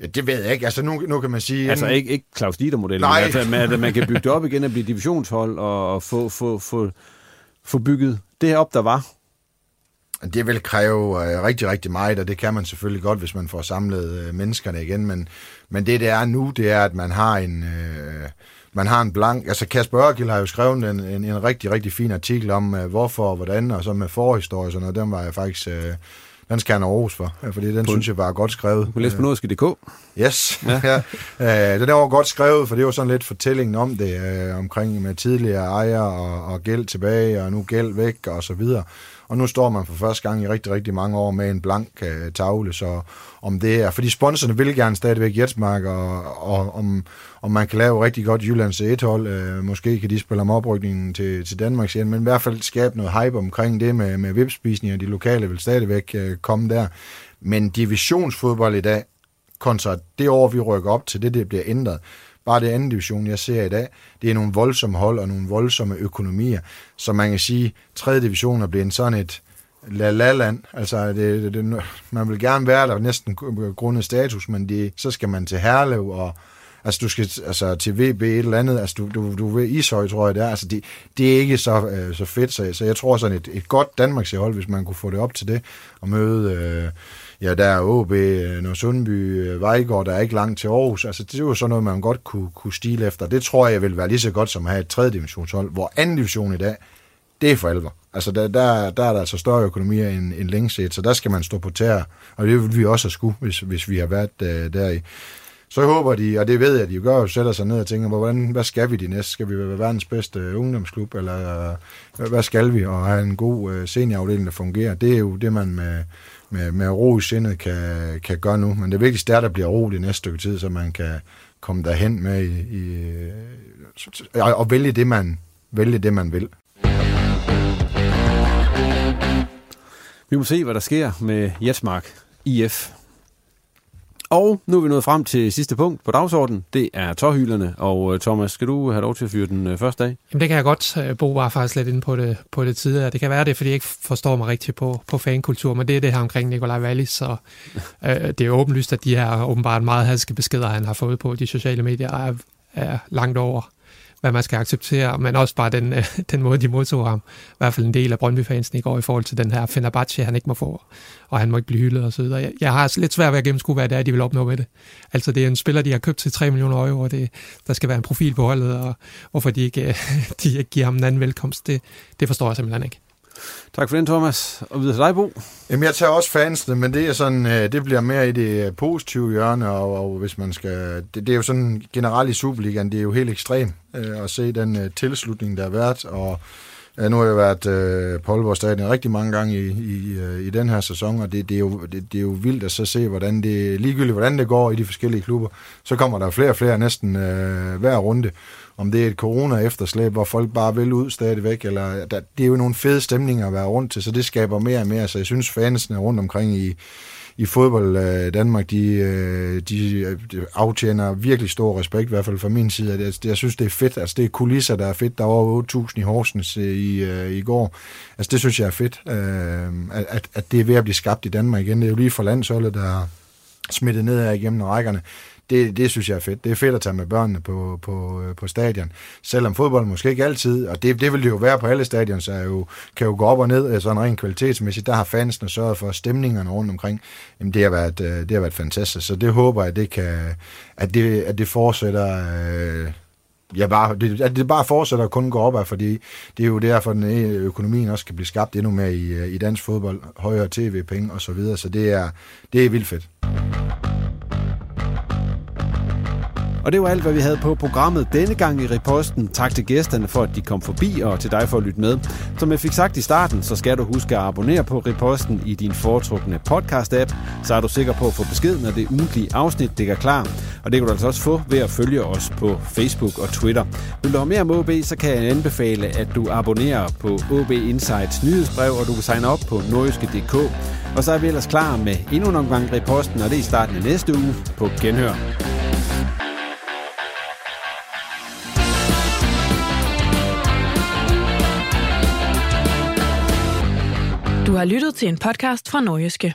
Ja, det ved jeg ikke. Altså, nu, nu kan man sige... Altså, ikke, ikke Claus Dieter-modellen, Nej. Altså, men at man kan bygge det op igen og blive divisionshold og, og få, få, få, få bygget det her op, der var. Det vil kræve uh, rigtig, rigtig meget, og det kan man selvfølgelig godt, hvis man får samlet uh, menneskerne igen, men, men det, det er nu, det er, at man har en... Uh, man har en blank... Altså Kasper Ørkild har jo skrevet en, en, en rigtig, rigtig fin artikel om, uh, hvorfor og hvordan, og så med forhistorie og sådan noget. Den var jeg faktisk... Uh, den skal han Aarhus for, fordi den på, synes jeg var godt skrevet. Du kan læse på nordiske.dk. Yes, ja. (laughs) ja. Uh, den var godt skrevet, for det var sådan lidt fortællingen om det, uh, omkring med tidligere ejer og, og gæld tilbage, og nu gæld væk, og så videre. Og nu står man for første gang i rigtig, rigtig mange år med en blank øh, tavle, så om det er, fordi sponsorerne vil gerne stadigvæk Jetsmark, og, og om, om man kan lave rigtig godt Jyllands et-hold, øh, måske kan de spille om oprykningen til, til Danmark igen, men i hvert fald skabe noget hype omkring det med, med vipspisninger, de lokale vil stadigvæk øh, komme der. Men divisionsfodbold i dag, kontra det år, vi rykker op til, det, det bliver ændret, bare det anden division, jeg ser i dag, det er nogle voldsomme hold og nogle voldsomme økonomier. Så man kan sige, at tredje division er blevet sådan et la-la-land. Altså, det, det, man vil gerne være der næsten grundet status, men det, så skal man til Herlev og Altså, du skal altså, til VB et eller andet, altså, du, du, du ved Ishøj, tror jeg, det er. Altså, det, det er ikke så, øh, så fedt, så, så jeg tror sådan et, et godt Danmarks hold, hvis man kunne få det op til det, og møde øh, ja, der er OB, øh, Sundby, øh, Vejgaard, der er ikke langt til Aarhus. Altså, det er jo sådan noget, man godt kunne, kunne stile efter. Det tror jeg vil være lige så godt som at have et tredje divisionshold, hvor anden division i dag, det er for alvor. Altså, der, der, der er der altså større økonomier end, end længe set, så der skal man stå på tæer, og det vil vi også have skulle, hvis, hvis vi har været uh, der i. Så jeg håber de, og det ved jeg, de gør, sætter sig ned og tænker, hvordan, hvad skal vi de næste? Skal vi være verdens bedste øh, ungdomsklub, eller hvad skal vi? Og have en god seniorafdeling, der fungerer. Det er jo det, man med, med, med ro i sindet kan, kan gøre nu. Men det vigtigste er, at der bliver ro det næste stykke tid, så man kan komme derhen med i, i, og, og vælge, det, man, vælge det, man vil. Vi må se, hvad der sker med Jetsmark IF og nu er vi nået frem til sidste punkt på dagsordenen. Det er tårhylerne. Og øh, Thomas, skal du have lov til at fyre den øh, første dag? Jamen det kan jeg godt. Øh, Bo var faktisk lidt inde på det, på det tidligere. Det kan være det, fordi jeg ikke forstår mig rigtigt på, på fankultur, men det er det her omkring Nikolaj Wallis. Så øh, det er jo åbenlyst, at de her åbenbart meget hadske beskeder, han har fået på de sociale medier, er, er langt over hvad man skal acceptere, men også bare den, øh, (laughs) den måde, de modtog ham. I hvert fald en del af Brøndby-fansen i går i forhold til den her Fenerbahce, han ikke må få, og han må ikke blive hyldet og så videre. Jeg, jeg har altså lidt svært ved at gennemskue, hvad det er, de vil opnå med det. Altså, det er en spiller, de har købt til 3 millioner euro, og det, der skal være en profil på holdet, og hvorfor de ikke, øh, (laughs) de ikke giver ham en anden velkomst, det, det forstår jeg simpelthen ikke. Tak for den, Thomas. Og videre til dig, Bo. Jamen, jeg tager også fansene, men det er sådan, øh, det bliver mere i det positive hjørne, og, og hvis man skal... Det, det er jo sådan generelt i Superligaen, det er jo helt ekstremt øh, at se den øh, tilslutning, der har været, og Ja, nu har jeg været øh, på Aalborg Stadion rigtig mange gange i, i, øh, i den her sæson, og det, det, er jo, det, det er jo vildt at så se, hvordan det, ligegyldigt hvordan det går i de forskellige klubber, så kommer der flere og flere næsten øh, hver runde om det er et corona-efterslæb, hvor folk bare vil ud stadigvæk, eller der, det er jo nogle fede stemninger at være rundt til, så det skaber mere og mere, så jeg synes fansene rundt omkring i, i fodbold øh, Danmark, de, øh, de, de aftjener virkelig stor respekt, i hvert fald fra min side. Jeg, jeg synes, det er fedt. Altså, det er kulisser, der er fedt. Der var over 8.000 i Horsens øh, i, øh, i går. Altså, det synes jeg er fedt, øh, at, at det er ved at blive skabt i Danmark igen. Det er jo lige for landsholdet, der smittet ned her igennem rækkerne det, det synes jeg er fedt. Det er fedt at tage med børnene på, på, øh, på stadion. Selvom fodbold måske ikke altid, og det, det vil det jo være på alle stadion, så jo, kan jo gå op og ned øh, sådan rent kvalitetsmæssigt. Der har fansene sørget for stemningerne rundt omkring. Jamen, det, har været, øh, det har været fantastisk, så det håber jeg, at det, kan, at det, at det fortsætter... Øh, ja, bare, det, at det bare fortsætter at kun gå opad, fordi det er jo derfor, at den e- økonomien også kan blive skabt endnu mere i, i dansk fodbold, højere tv-penge osv., så videre, så det er, det er vildt fedt. Og det var alt, hvad vi havde på programmet denne gang i Reposten. Tak til gæsterne for, at de kom forbi, og til dig for at lytte med. Som jeg fik sagt i starten, så skal du huske at abonnere på Reposten i din foretrukne podcast-app. Så er du sikker på at få besked, når det ugentlige afsnit ligger klar. Og det kan du altså også få ved at følge os på Facebook og Twitter. Vil du have mere om OB, så kan jeg anbefale, at du abonnerer på OB Insights nyhedsbrev, og du kan signe op på nordjyske.dk. Og så er vi ellers klar med endnu en omgang Reposten, og det er i starten af næste uge på Genhør. Har lyttet til en podcast fra Norgeske.